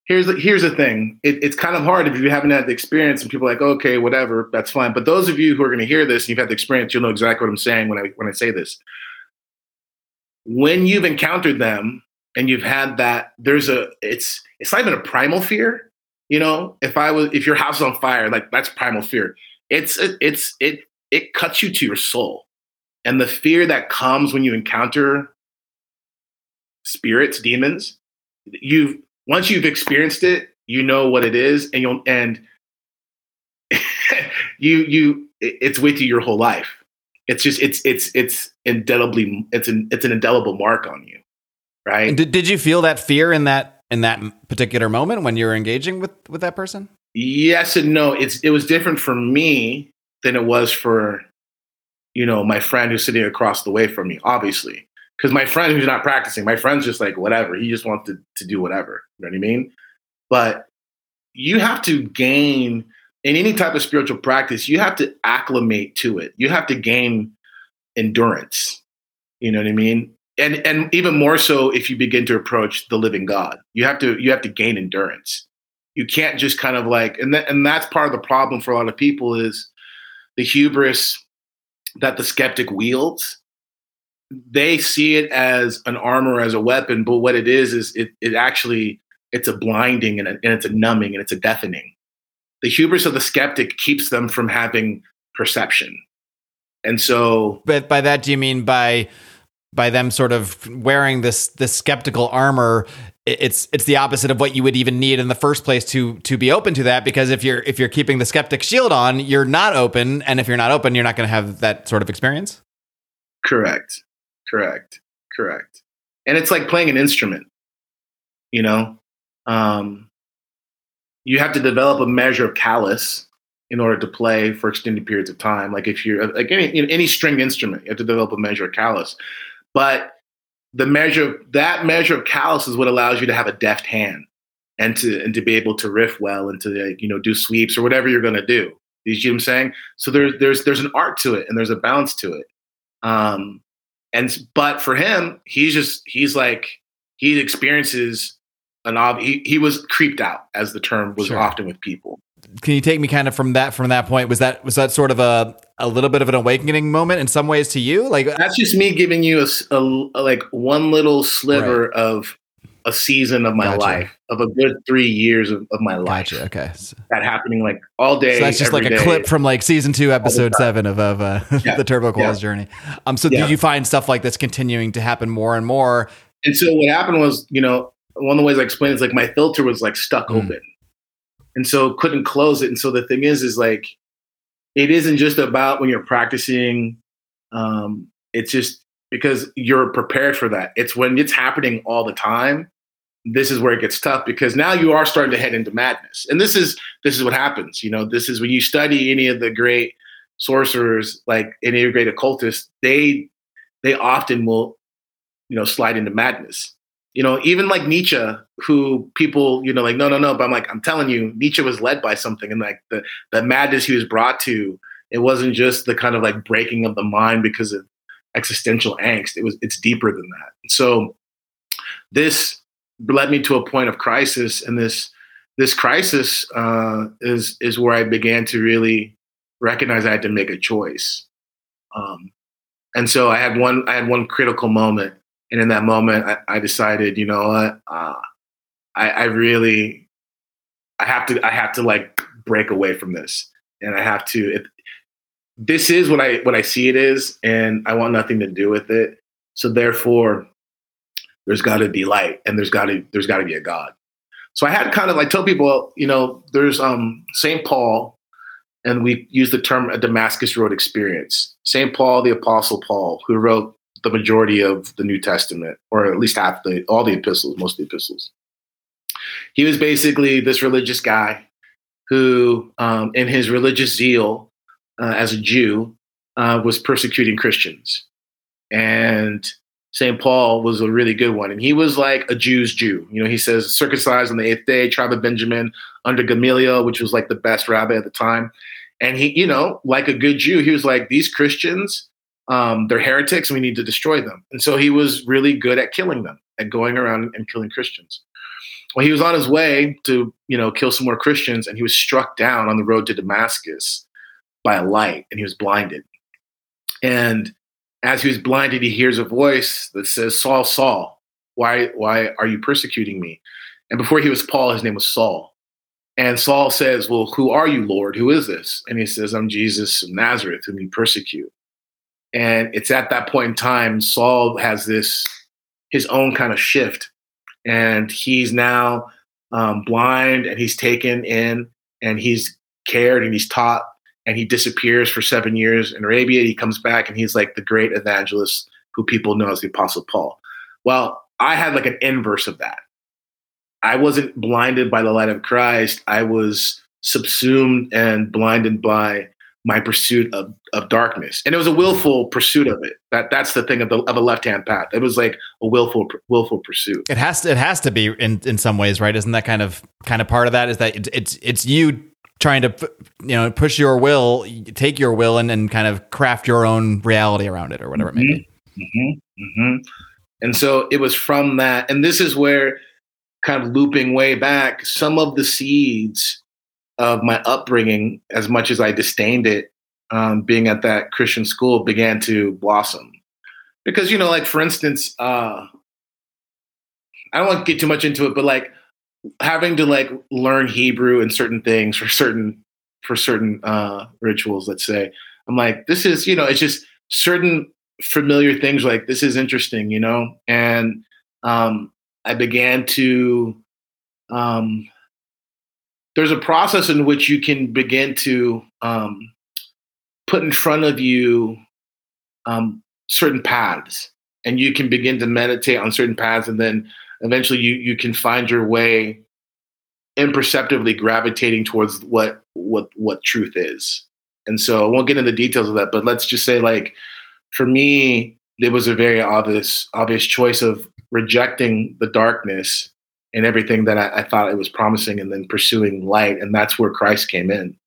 here's the, here's the thing. It, it's kind of hard if you haven't had the experience and people are like, okay, whatever, that's fine. But those of you who are going to hear this and you've had the experience, you'll know exactly what I'm saying when I when I say this when you've encountered them and you've had that, there's a it's it's not even a primal fear. You know, if I was if your house is on fire, like that's primal fear. It's it's it it cuts you to your soul. And the fear that comes when you encounter spirits, demons, you've once you've experienced it, you know what it is, and you'll and you you it's with you your whole life. It's just it's it's it's indelibly it's an it's an indelible mark on you, right? did did you feel that fear in that in that particular moment when you were engaging with with that person? Yes and no. It's it was different for me than it was for you know my friend who's sitting across the way from me. Obviously, because my friend who's not practicing, my friend's just like whatever. He just wants to to do whatever. You know what I mean? But you have to gain in any type of spiritual practice, you have to acclimate to it. You have to gain endurance. You know what I mean? And and even more so if you begin to approach the living God. You have to you have to gain endurance. You can't just kind of like and that, and that's part of the problem for a lot of people is the hubris that the skeptic wields. They see it as an armor, as a weapon, but what it is is it it actually it's a blinding and, a, and it's a numbing and it's a deafening the hubris of the skeptic keeps them from having perception. And so But by that do you mean by by them sort of wearing this this skeptical armor it's it's the opposite of what you would even need in the first place to to be open to that? Because if you're if you're keeping the skeptic shield on you're not open. And if you're not open you're not going to have that sort of experience? Correct. Correct. Correct. And it's like playing an instrument you know? Um you have to develop a measure of callus in order to play for extended periods of time. Like if you're like any any string instrument, you have to develop a measure of callus. But the measure that measure of callus is what allows you to have a deft hand and to and to be able to riff well and to like, you know do sweeps or whatever you're going to do. You see what I'm saying? So there's there's there's an art to it and there's a balance to it. Um, and but for him, he's just he's like he experiences an ob- he, he was creeped out as the term was sure. often with people can you take me kind of from that from that point was that was that sort of a a little bit of an awakening moment in some ways to you like that's just me giving you a, a, a like one little sliver right. of a season of my gotcha. life of a good three years of, of my life gotcha. okay that happening like all day so that's just like a day, clip from like season two episode seven of, of uh, yeah. the Turbo Qualls yeah. journey um so yeah. do you find stuff like this continuing to happen more and more and so what happened was you know one of the ways I explain is like my filter was like stuck mm. open. And so couldn't close it. And so the thing is, is like it isn't just about when you're practicing. Um, it's just because you're prepared for that. It's when it's happening all the time. This is where it gets tough because now you are starting to head into madness. And this is this is what happens. You know, this is when you study any of the great sorcerers, like any of the great occultists, they they often will, you know, slide into madness you know, even like Nietzsche, who people, you know, like, no, no, no. But I'm like, I'm telling you, Nietzsche was led by something. And like the, the madness he was brought to, it wasn't just the kind of like breaking of the mind because of existential angst. It was, it's deeper than that. So this led me to a point of crisis. And this, this crisis uh, is, is where I began to really recognize I had to make a choice. Um, and so I had one, I had one critical moment and in that moment, I, I decided, you know what, uh, I, I really, I have to, I have to like break away from this, and I have to. This is what I what I see it is, and I want nothing to do with it. So therefore, there's got to be light, and there's got to there's got to be a God. So I had kind of like tell people, you know, there's um Saint Paul, and we use the term a Damascus Road experience. Saint Paul, the Apostle Paul, who wrote the majority of the New Testament, or at least half the all the epistles, most of the epistles. He was basically this religious guy who, um, in his religious zeal uh, as a Jew, uh, was persecuting Christians. And St. Paul was a really good one. And he was like a Jew's Jew. You know, he says circumcised on the eighth day, tribe of Benjamin, under Gamaliel, which was like the best rabbi at the time. And he, you know, like a good Jew, he was like, these Christians, um, they're heretics and we need to destroy them. And so he was really good at killing them, at going around and killing Christians. Well, he was on his way to, you know, kill some more Christians, and he was struck down on the road to Damascus by a light, and he was blinded. And as he was blinded, he hears a voice that says, Saul, Saul, why, why are you persecuting me? And before he was Paul, his name was Saul. And Saul says, Well, who are you, Lord? Who is this? And he says, I'm Jesus of Nazareth, whom you persecute. And it's at that point in time, Saul has this, his own kind of shift. And he's now um, blind and he's taken in and he's cared and he's taught and he disappears for seven years in Arabia. He comes back and he's like the great evangelist who people know as the Apostle Paul. Well, I had like an inverse of that. I wasn't blinded by the light of Christ. I was subsumed and blinded by my pursuit of, of darkness. And it was a willful pursuit of it. That that's the thing of, the, of a left-hand path. It was like a willful willful pursuit. It has to it has to be in, in some ways, right? Isn't that kind of kind of part of that is that it's it's, it's you trying to you know push your will, take your will and, and kind of craft your own reality around it or whatever mm-hmm. it may be. Mm-hmm. Mm-hmm. And so it was from that and this is where kind of looping way back, some of the seeds of my upbringing, as much as I disdained it, um, being at that Christian school, began to blossom. Because, you know, like for instance, uh, I don't want to get too much into it, but like having to like learn Hebrew and certain things for certain for certain uh, rituals, let's say, I'm like, this is, you know, it's just certain familiar things like this is interesting, you know, and um, I began to. Um, there's a process in which you can begin to um, put in front of you um, certain paths, and you can begin to meditate on certain paths, and then eventually you you can find your way imperceptibly gravitating towards what what what truth is. And so I won't get into the details of that, but let's just say like for me, it was a very obvious obvious choice of rejecting the darkness and everything that I, I, thought it was promising and then pursuing light. And that's where Christ came in.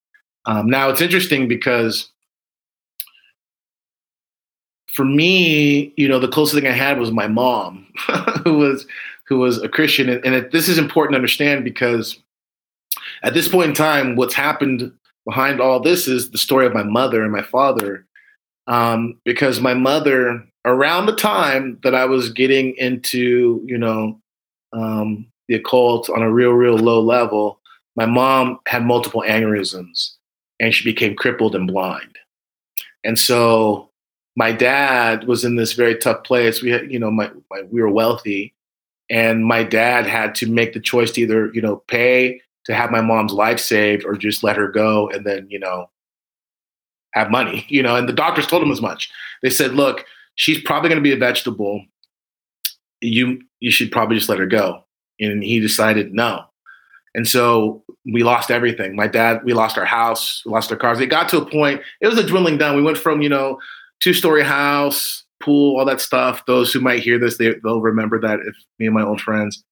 Um, now it's interesting because for me, you know, the closest thing I had was my mom, who was who was a Christian. And, and it, this is important to understand because at this point in time, what's happened behind all this is the story of my mother and my father. Um, because my mother around the time that I was getting into, you know, um, the occult on a real, real low level, my mom had multiple aneurysms and she became crippled and blind. And so my dad was in this very tough place. We had, you know, my, my, we were wealthy, and my dad had to make the choice to either, you know, pay to have my mom's life saved or just let her go and then, you know, have money, you know. And the doctors told him as much. They said, look, she's probably going to be a vegetable. You you should probably just let her go. And he decided no. And so we lost everything. My dad, we lost our house, we lost our cars. It got to a point, it was a dwindling down. We went from, you know, two story house, pool, all that stuff. Those who might hear this, they, will remember that if me and my old friends.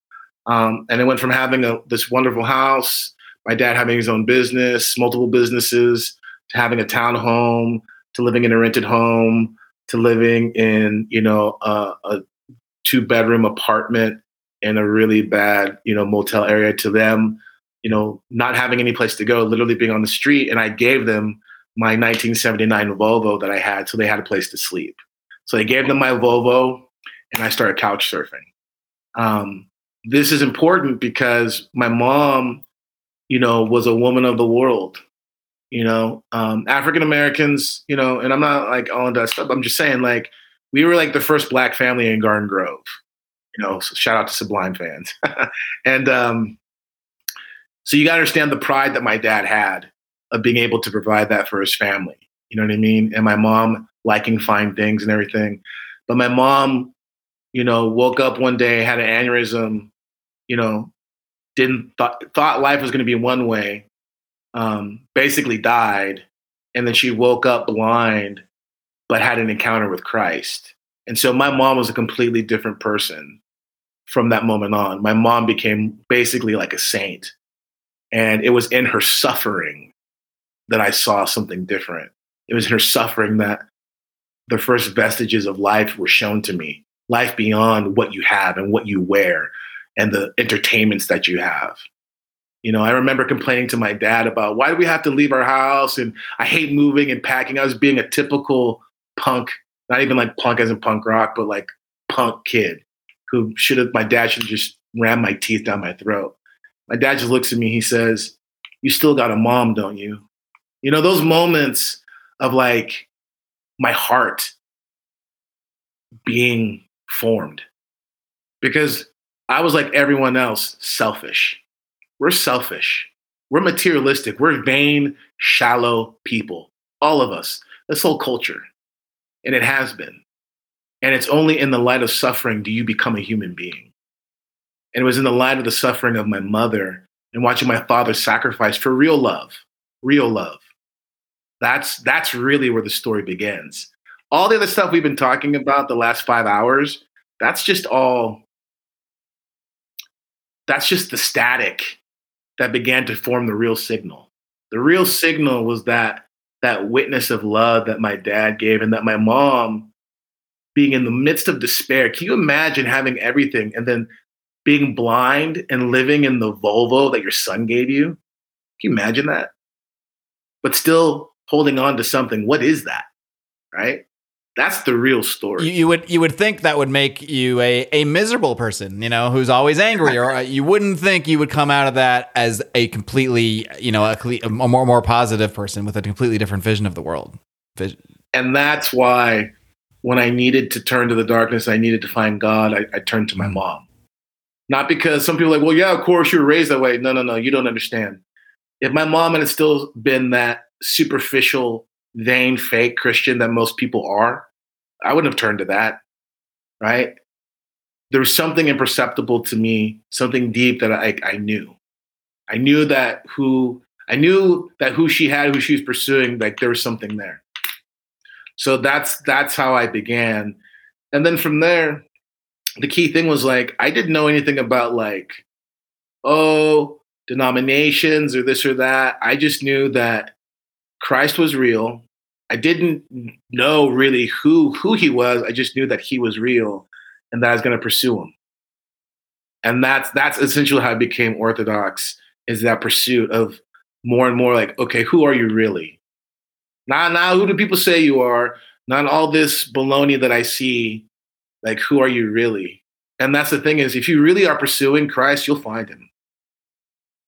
Um, and it went from having a, this wonderful house, my dad having his own business, multiple businesses, to having a townhome, to living in a rented home, to living in you know a two bedroom apartment in a really bad you know motel area to them you know not having any place to go literally being on the street and i gave them my 1979 volvo that i had so they had a place to sleep. So i gave them my volvo and i started couch surfing. Um, this is important because my mom you know was a woman of the world you know? Um, african americans you know and i'm not like all into that stuff i'm just saying like we were like the first black family in garden grove you know so shout out to sublime fans. And um, so you got to understand the pride that my dad had of being able to provide that for his family. You know what i mean? And my mom liking fine things and everything. But my mom you know woke up one day had an aneurysm you know didn't th- thought life was going to be one way um, basically died, and then she woke up blind, but had an encounter with Christ. And so my mom was a completely different person from that moment on. My mom became basically like a saint. And it was in her suffering that I saw something different. It was in her suffering that the first vestiges of life were shown to me life beyond what you have and what you wear and the entertainments that you have. You know, I remember complaining to my dad about why do we have to leave our house and I hate moving and packing. I was being a typical punk not even like punk as in punk rock, but like punk kid who should have, my dad should have just rammed my teeth down my throat. My dad just looks at me, he says, You still got a mom, don't you? You know, those moments of like my heart being formed because I was like everyone else, selfish. We're selfish. We're materialistic. We're vain, shallow people. All of us. This whole culture. And it has been. And it's only in the light of suffering do you become a human being. And it was in the light of the suffering of my mother and watching my father sacrifice for real love, real love. That's that's really where the story begins. All the other stuff we've been talking about the last 5 hours, that's just all that's just the static that began to form the real signal. The real signal was that that witness of love that my dad gave and that my mom being in the midst of despair. Can you imagine having everything and then being blind and living in the Volvo that your son gave you? Can you imagine that? But still holding on to something. What is that? Right? That's the real story. You, you, would you would think that would make you a, a miserable person, you know, who's always angry, or uh, you wouldn't think you would come out of that as a completely, you know, a, a more more positive person with a completely different vision of the world. Vision. And that's why when I needed to turn to the darkness, I needed to find God. I, I turned to my mom, not because some people are like, well, yeah, of course you were raised that way. No, no, no, you don't understand. If my mom had still been that superficial vain, fake Christian that most people are, I wouldn't have turned to that, right? There was something imperceptible to me, something deep that I, I knew. I knew that who I knew that who she had, who she was pursuing, like there was something there. So that's that's how I began, and then from there, the key thing was like I didn't know anything about like, oh, denominations or this or that. I just knew that Christ was real. I didn't know really who who he was. I just knew that he was real and that I was going to pursue him. And that's that's essentially how I became Orthodox is that pursuit of more and more like, okay, who are you really? Not now who do people say you are? Not all this baloney that I see. Like, who are you really? And that's the thing is, if you really are pursuing Christ, you'll find him.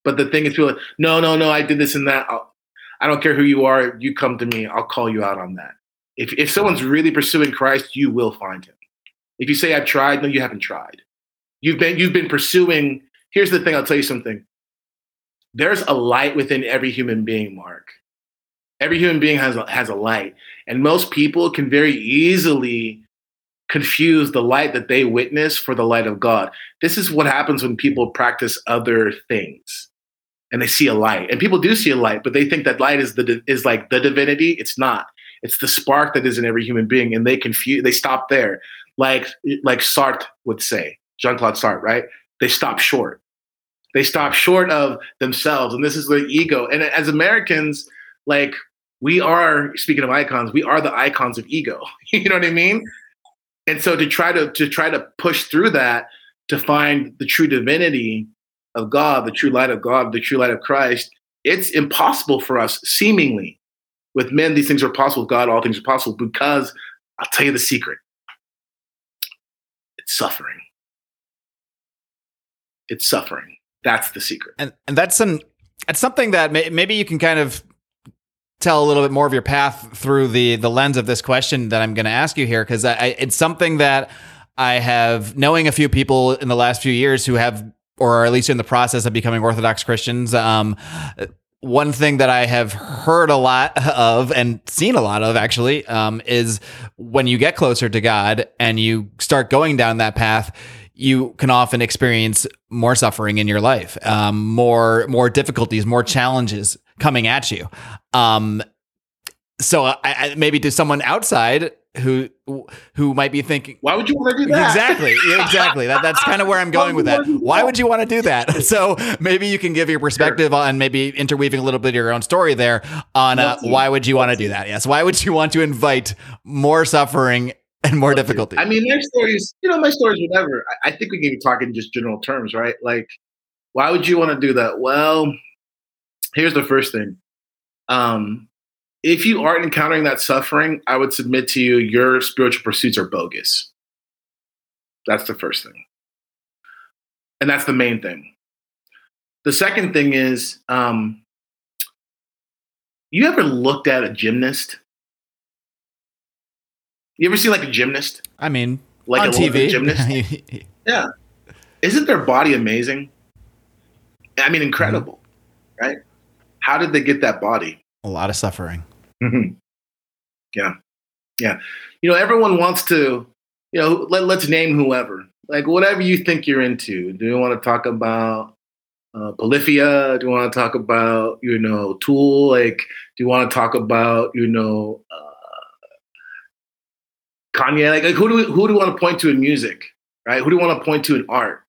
But the thing is, people, like, no, no, no, I did this and that. I'll, I don't care who you are, you come to me, I'll call you out on that. If, if someone's really pursuing Christ, you will find him. If you say I've tried, no, you haven't tried. You've been you've been pursuing. Here's the thing, I'll tell you something. There's a light within every human being, Marc. Every human being has a, has a light, and most people can very easily confuse the light that they witness for the light of God. This is what happens when people practice other things and they see a light. And people do see a light, but they think that light is the is like the divinity. It's not. It's the spark that is in every human being, and they confuse. They stop there, like like Sartre would say, Jean Claude Sartre, right? They stop short. They stop short of themselves, and this is the ego. And as Americans, like we are speaking of icons, we are the icons of ego. you know what I mean? And so to try to to try to push through that to find the true divinity of God, the true light of God, the true light of Christ, it's impossible for us, seemingly. With men, these things are possible. With God, all things are possible because I'll tell you the secret it's suffering. It's suffering. That's the secret. And, and that's some, that's something that may, maybe you can kind of tell a little bit more of your path through the the lens of this question that I'm going to ask you here because it's something that I have knowing a few people in the last few years who have or are at least in the process of becoming Orthodox Christians. Um, one thing that I have heard a lot of and seen a lot of actually um, is when you get closer to God and you start going down that path, you can often experience more suffering in your life, um, more more difficulties, more challenges coming at you. Um, so I, I, maybe to someone outside who who might be thinking why would you want to do that? Exactly exactly. That, that's kind of where i'm going with that. why would you want to do that? So maybe you can give your perspective sure. on maybe interweaving a little bit of your own story there on uh, why would you want to do that? Yes why would you want to invite more suffering and more difficulty? I mean my stories you know my stories whatever I, I think we can talk in just general terms right? Like why would you want to do that? Well here's the first thing um if you aren't encountering that suffering, I would submit to you your spiritual pursuits are bogus. That's the first thing. And that's the main thing. The second thing is, um, you ever looked at a gymnast? You ever seen like a gymnast? I mean, Like on a TV. gymnast? Yeah. Isn't their body amazing? I mean, incredible, right? How did they get that body? a lot of suffering. Mhm. Yeah. Yeah. You know, everyone wants to, you know, let, let's name whoever, like whatever you think you're into. Do you want to talk about uh, Polyphia? Do you want to talk about, you know, Tool? Like, do you want to talk about, you know, uh, Kanye? Like, like who do we, who do we want to point to in music, right? Who do we want to point to in art?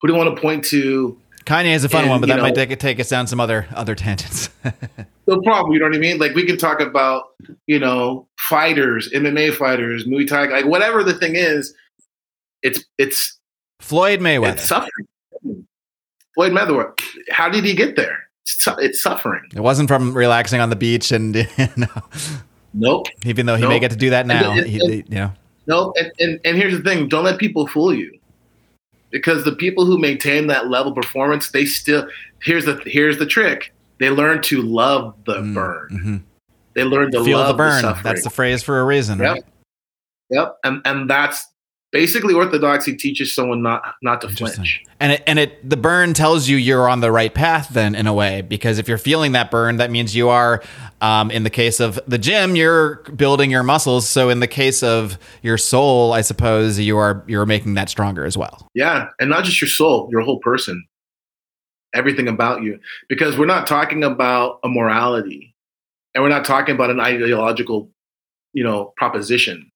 Who do we want to point to Kanye is a fun And, one, but that might take, take us down some other other tangents. no problem. You know what I mean? Like we can talk about, you know, fighters, MMA fighters, Muay Thai, like whatever the thing is. It's it's Floyd Mayweather. it's suffering. Floyd Mayweather, how did he get there? It's, su- it's suffering. it wasn't from relaxing on the beach, and you know, Nope. even though he may get to do that now, and- he, and- you know, No. And, and and here's the thing: don't let people fool you, because the people who maintain that level of performance, they still here's the here's the trick: they learn to love the Mm, burn. mhm. They learn to feel love the burn. suffering. That's the phrase for a reason, Yep. right? Yep, and and that's basically orthodoxy teaches someone not not to flinch. And it, and it the burn tells you you're on the right path then in a way because if you're feeling that burn that means you are um, in the case of the gym you're building your muscles so in the case of your soul I suppose you are you're making that stronger as well. Yeah, and not just your soul, your whole person, everything about you, because we're not talking about a morality, and we're not talking about an ideological, you know, proposition.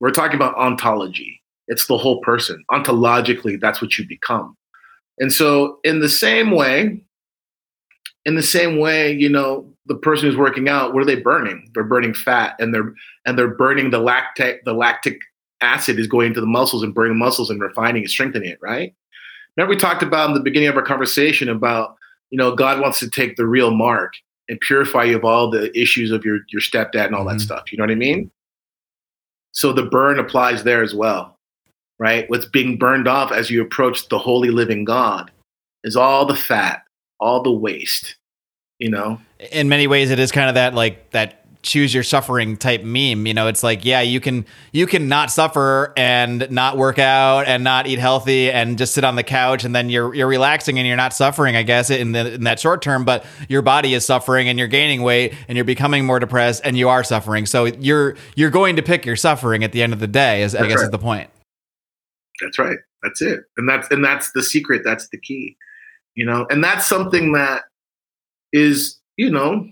We're talking about ontology. It's the whole person. Ontologically, that's what you become. And so, in the same way, in the same way, you know, the person who's working out, what are they burning? They're burning fat, and they're and they're burning the lactic the lactic acid is going into the muscles and burning muscles and refining and strengthening it, right? Remember we talked about in the beginning of our conversation about, you know, God wants to take the real Marc and purify you of all the issues of your your stepdad and all Mhm. that stuff. You know what I mean? So the burn applies there as well, right? What's being burned off as you approach the holy living God is all the fat, all the waste, you know? in many ways it is kind of that like that choose your suffering type meme you know it's like yeah you can you can not suffer and not work out and not eat healthy and just sit on the couch and then you're you're relaxing and you're not suffering i guess in the in that short term but your body is suffering and you're gaining weight and you're becoming more depressed and you are suffering so you're you're going to pick your suffering at the end of the day is i guess is the point That's right. That's it. And that's and that's the secret. That's the key. You know, and that's something that is, you know,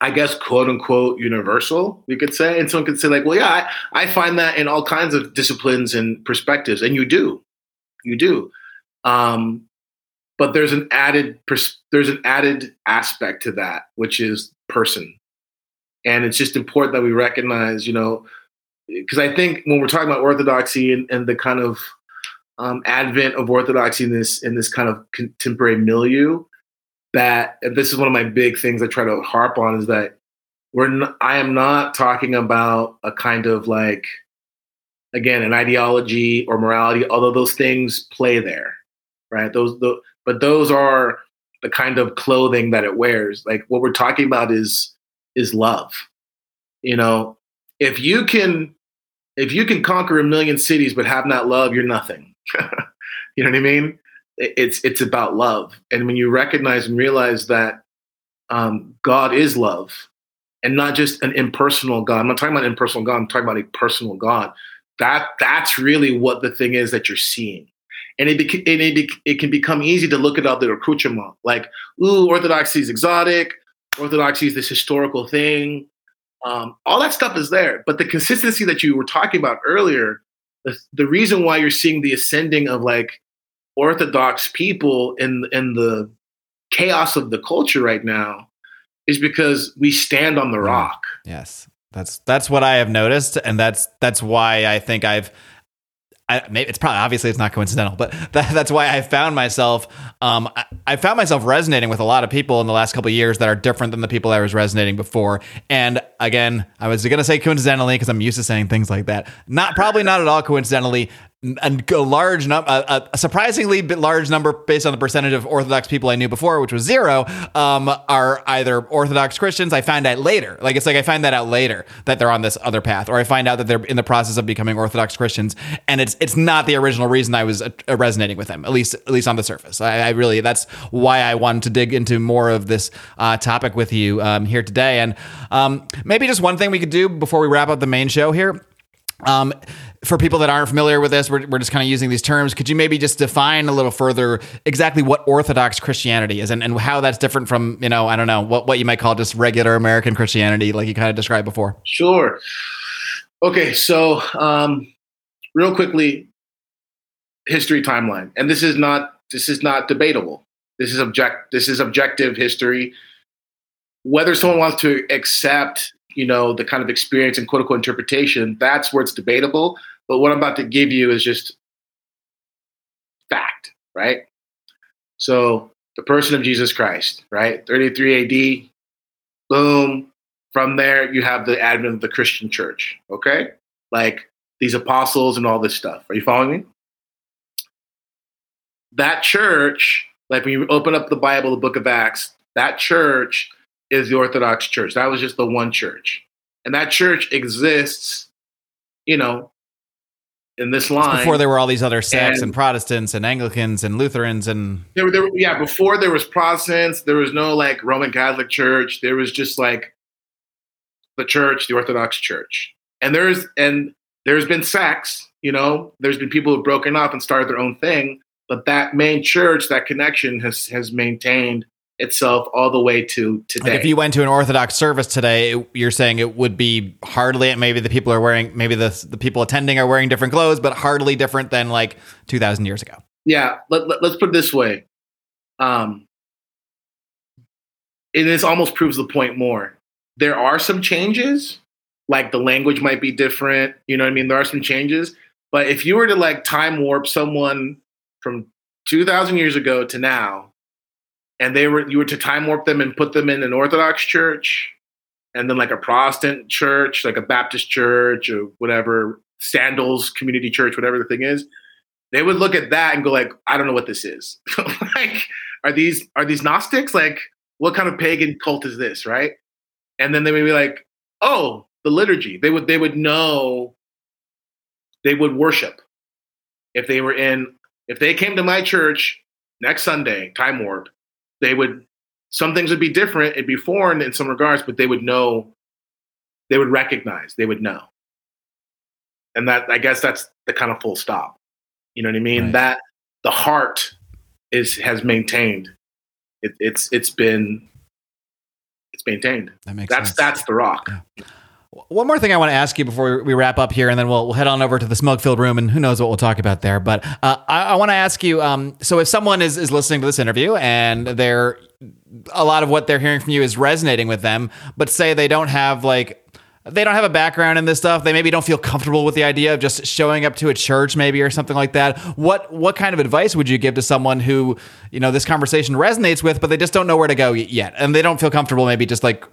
I guess quote unquote universal, we could say. And someone could say, like, well, yeah, I, I find that in all kinds of disciplines and perspectives. And you do. You do. Um, but there's an added pers- there's an added aspect to that, which is person. And it's just important that we recognize, you know, because I think when we're talking about orthodoxy and, and the kind of um, advent of orthodoxy in this in this kind of contemporary milieu, that this is one of my big things I try to harp on is that we're n- I am not talking about a kind of like again an ideology or morality, although those things play there, right? Those the but those are the kind of clothing that it wears. Like what we're talking about is is love. You know, if you can if you can conquer a million cities but have not love, you're nothing. you know what I mean? It's it's about love, and when you recognize and realize that um, God is love, and not just an impersonal God. I'm not talking about an impersonal God. I'm talking about a personal God. That that's really what the thing is that you're seeing, and it bec- and it, bec- it can become easy to look at all the accoutrement, like ooh, Orthodoxy is exotic. Orthodoxy is this historical thing. Um, all that stuff is there, but the consistency that you were talking about earlier, the, the reason why you're seeing the ascending of like Orthodox people in in the chaos of the culture right now is because we stand on the Mm. rock. Yes. That's that's what I have noticed and that's that's why I think I've I, maybe it's probably obviously it's not coincidental, but that, that's why I found myself. Um, I, I, found myself resonating with a lot of people in the last couple years that are different than the people I was resonating before. And again, I was going to say coincidentally because I'm used to saying things like that. Not probably not at all coincidentally a large number, a, a, surprisingly large number based on the percentage of Orthodox people I knew before, which was zero, um, are either Orthodox Christians. I find out later. Like it's like I find that out later that they're on this other path, or I find out that they're in the process of becoming Orthodox Christians, and it's it's not the original reason I was uh, resonating with them, at least at least on the surface. I, I really that's why I wanted to dig into more of this uh, topic with you um, here today, and um, maybe just one thing we could do before we wrap up the main show here. Um, for people that aren't familiar with this, we're, we're just kind of using these terms. Could you maybe just define a little further exactly what Orthodox Christianity is and, and how that's different from, you know, I don't know, what, what you might call just regular American Christianity, like you kind of described before? Sure. Okay. So, um, real quickly, history timeline. And this is not, this is not debatable. This is object, this is objective history. Whether someone wants to accept you know the kind of experience and quote unquote interpretation that's where it's debatable but what I'm about to give you is just fact, right? So the person of Jesus Christ, right? 33 AD, boom. From there, you have the advent of the Christian church, okay? Like these apostles and all this stuff. Are you following me? That church, like when you open up the Bible, the book of Acts, that church is the Orthodox church. That was just the one church. And that church exists, you know, in this line. before there were all these other sects and, and, Protestants and Anglicans and Lutherans and there, there, yeah, before there was Protestants, there was no like Roman Catholic Church. There was just like the church, the Orthodox Church, and there's and there's been sects. You know, there's been people who've broken up and started their own thing, but that main church, that connection has has maintained itself all the way to today. Like if you went to an Orthodox service today, you're saying it would be hardly maybe the people are wearing maybe the the people attending are wearing different clothes, but hardly different than like 2,000 years ago. Yeah, let, let, us put it this way. Um, and this almost proves the point more. There are some changes, like the language might be different. You know what I mean? There are some changes, but if you were to like time warp someone from 2,000 years ago to now, and they were you were to time warp them and put them in an Orthodox church, and then like a Protestant church, like a Baptist church or whatever, Sandals Community Church, whatever the thing is, they would look at that and go like, I don't know what this is. like, are these are these Gnostics? Like, what kind of pagan cult is this, right? And then they would be like, oh, the liturgy. They would they would know. They would worship if they were in if they came to my church next Sunday, time warp, they would some things would be different, it'd be foreign in some regards, but they would know, they would recognize, they would know. And that I guess that's the kind of full stop. You know what I mean? Right. That the heart is has maintained. It, it's it's been it's maintained. That makes that's sense. that's the rock. Yeah. One more thing I want to ask you before we wrap up here, and then we'll, we'll head on over to the smoke filled room, and who knows what we'll talk about there. But uh, I, I, want to ask you um, so, if someone is, is listening to this interview and they're a lot of what they're hearing from you is resonating with them, but say they don't have like they don't have a background in this stuff. They maybe don't feel comfortable with the idea of just showing up to a church, maybe or something like that. What what kind of advice would you give to someone who you know this conversation resonates with, but they just don't know where to go yet, and they don't feel comfortable maybe just like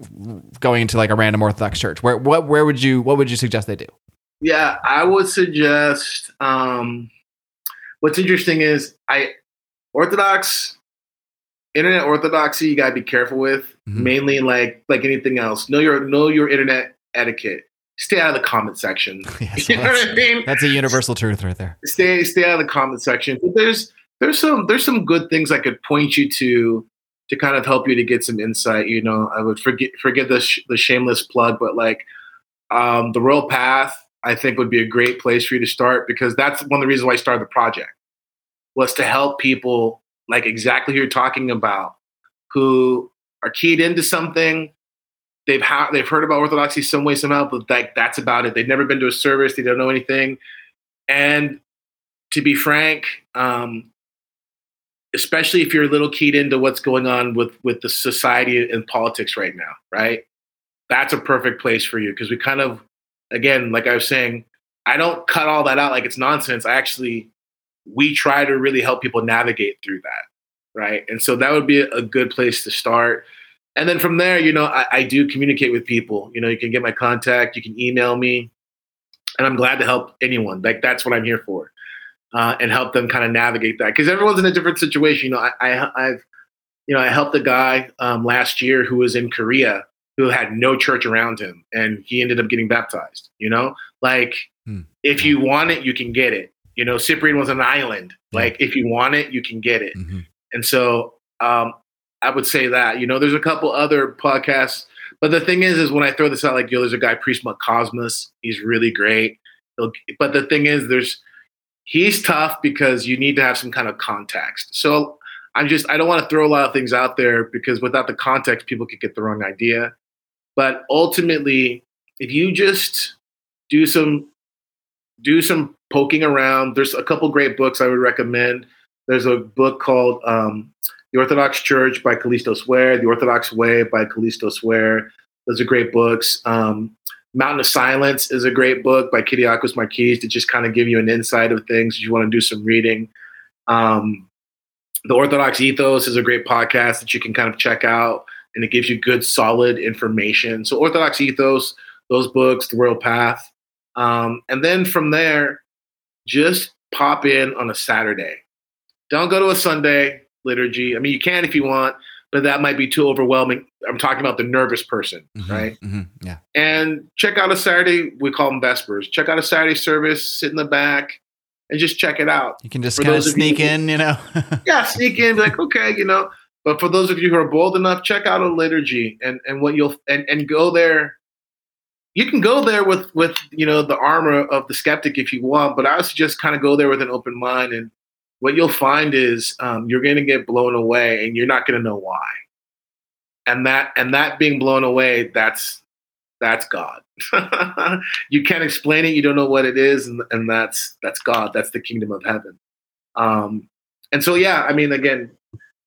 going into like a random Orthodox church? Where what where would you what would you suggest they do? Yeah, I would suggest. Um, what's interesting is I Orthodox internet orthodoxy you gotta be careful with mm-hmm. mainly like like anything else know your know your internet etiquette. Stay out of the comment section. Yes, you know what I mean? That's a universal truth right there. Stay stay out of the comment section. But there's there's some there's some good things I could point you to to kind of help you to get some insight. You know, I would forget forget the sh- the shameless plug, but like um, the Royal Path, I think would be a great place for you to start because that's one of the reasons why I started the project was to help people like exactly who you're talking about who are keyed into something they've ha- they've heard about orthodoxy some way somehow, but like that's about it. They've never been to a service. They don't know anything. And to be frank, um, especially if you're a little keyed into what's going on with with the society and politics right now, right? That's a perfect place for you because we kind of, again, like I was saying, I don't cut all that out like it's nonsense. I actually we try to really help people navigate through that, right? And so that would be a good place to start. And then from there, you know, I, I do communicate with people. You know, you can get my contact, you can email me, and I'm glad to help anyone. Like that's what I'm here for, uh, and help them kind of navigate that because everyone's in a different situation. You know, I, I have you know, I helped a guy um, last year who was in Korea who had no church around him, and he ended up getting baptized. You know, like hmm. if you want it, you can get it. You know, Cyprian was an island. Like if you want it, you can get it. Mm-hmm. And so um, I would say that. You know, there's a couple other podcasts, but the thing is, is when I throw this out, like, yo, there's a guy Priest Cosmos. He's really great. But the thing is, there's he's tough because you need to have some kind of context. So I'm just I don't want to throw a lot of things out there because without the context, people could get the wrong idea. But ultimately, if you just do some do some poking around, there's a couple great books I would recommend. There's a book called um, The Orthodox Church by Kallistos Ware, The Orthodox Way by Kallistos Ware. Those are great books. Um, Mountain of Silence is a great book by Kyriacos Markides to just kind of give you an insight of things. If you want to do some reading. Um, the Orthodox Ethos is a great podcast that you can kind of check out, and it gives you good, solid information. So, Orthodox Ethos, those books, The Royal Path. Um, and then from there, just pop in on a Saturday. Don't go to a Sunday liturgy. I mean, you can if you want, but that might be too overwhelming. I'm talking about the nervous person, mm-hmm, right? Mm-hmm, yeah. And check out a Saturday, we call them Vespers. Check out a Saturday service, sit in the back, and just check it out. You can just kind of sneak you, in, you know? yeah, sneak in, be like, okay, you know. But for those of you who are bold enough, check out a liturgy and, and what you'll and, and go there. You can go there with with you know the armor of the skeptic if you want, but I would suggest kind of go there with an open mind. And what you'll find is um, you're going to get blown away, and you're not going to know why. And that and that being blown away, that's that's God. you can't explain it. You don't know what it is, and, and that's that's God. That's the kingdom of heaven. Um, and so, yeah, I mean, again,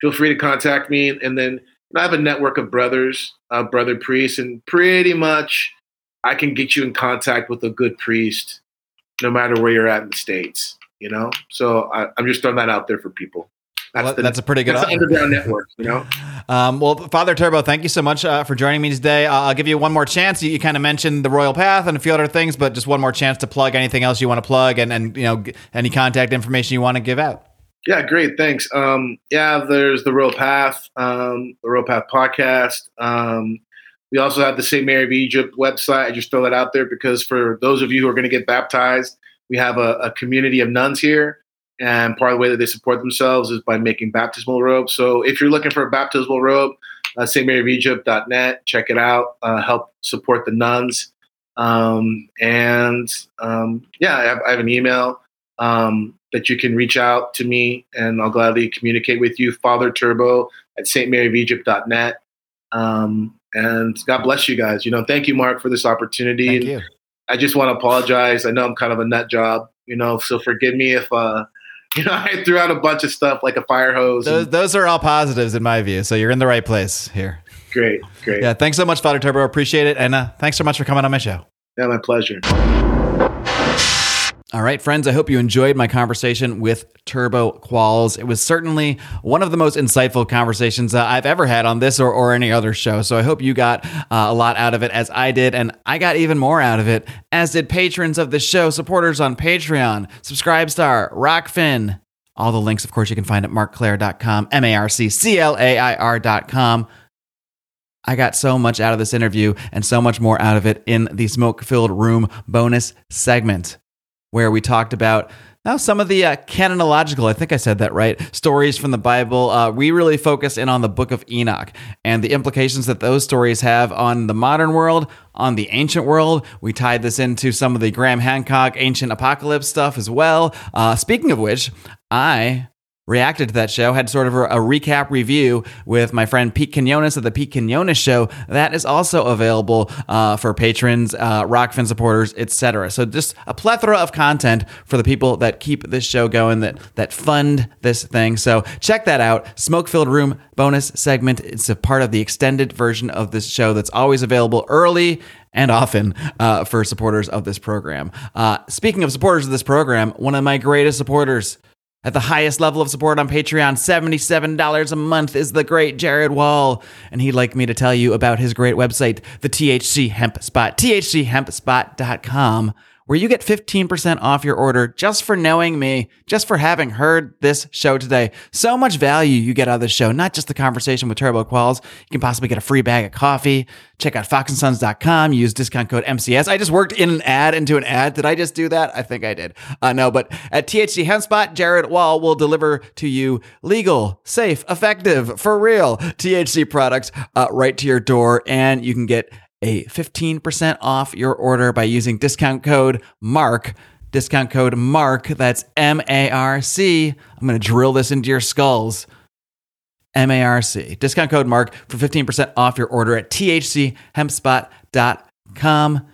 feel free to contact me, and then I have a network of brothers, uh, brother priests, and pretty much I can get you in contact with a good priest, no matter where you're at in the states. You know, so I, I'm just throwing that out there for people. That's, well, the, that's a pretty good underground network, you know. Um, well, Father Turbo, thank you so much uh, for joining me today. Uh, I'll give you one more chance. You, you kind of mentioned the Royal Path and a few other things, but just one more chance to plug anything else you want to plug and, and you know any contact information you want to give out. Yeah, great. Thanks. Um, yeah, there's the Royal Path, um, the Royal Path podcast. Um, we also have the St. Mary of Egypt website. I just throw that out there because for those of you who are going to get baptized, we have a, a community of nuns here and part of the way that they support themselves is by making baptismal robes. So if you're looking for a baptismal robe, uh, stmaryofegypt.net, check it out. Uh, help support the nuns. Um, and um, yeah, I have, I have, an email um, that you can reach out to me, and I'll gladly communicate with you. Father Turbo at stmaryofegypt.net. Um, and God bless you guys. You know, thank you, Marc, for this opportunity. I just want to apologize. I know I'm kind of a nut job, you know, so forgive me if uh, you know, I threw out a bunch of stuff like a fire hose. Those, and, those are all positives in my view. So you're in the right place here. Great, great. Yeah, thanks so much, Father Turbo. Appreciate it. And uh, thanks so much for coming on my show. Yeah, my pleasure. All right, friends, I hope you enjoyed my conversation with Turbo Qualls. It was certainly one of the most insightful conversations uh, I've ever had on this or, or any other show. So I hope you got uh, a lot out of it as I did, and I got even more out of it, as did patrons of the show, supporters on Patreon, Subscribestar, Rokfin. All the links, of course, you can find at marcclair.com, M A R C C L A I R.com. I got so much out of this interview and so much more out of it in the smoke filled room bonus segment where we talked about now some of the uh, canonological, I think I said that right, stories from the Bible. Uh, we really focus in on the book of Enoch and the implications that those stories have on the modern world, on the ancient world. We tied this into some of the Graham Hancock ancient apocalypse stuff as well. Uh, speaking of which, I reacted to that show, had sort of a, recap review with my friend Pete Quinones of the Pete Quinones Show. That is also available uh, for patrons, uh, Rokfin supporters, etc. So just a plethora of content for the people that keep this show going, that that fund this thing. So check that out. Smoke filled room bonus segment. It's a part of the extended version of this show that's always available early and often uh, for supporters of this program. Uh, speaking of supporters of this program, one of my greatest supporters at the highest level of support on Patreon, $77 a month, is the great Jared Wall. And he'd like me to tell you about his great website, the THC Hemp Spot, thchempspot.com where you get 15% off your order just for knowing me, just for having heard this show today. So much value you get out of this show, not just the conversation with Turbo Qualls. You can possibly get a free bag of coffee. Check out foxnsons.com, use discount code MCS. I just worked in an ad into an ad. Did I just do that? I think I did. Uh, no, but at THC Hempspot, Jared Wall will deliver to you legal, safe, effective, for real THC products uh, right to your door. And you can get a 15% off your order by using discount code MARC. Discount code MARC, that's M A R C. I'm going to drill this into your skulls. M A R C. Discount code MARC for 15% off your order at thchempspot.com.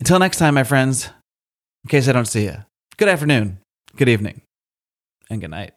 Until next time, my friends, in case I don't see you, good afternoon, good evening, and good night.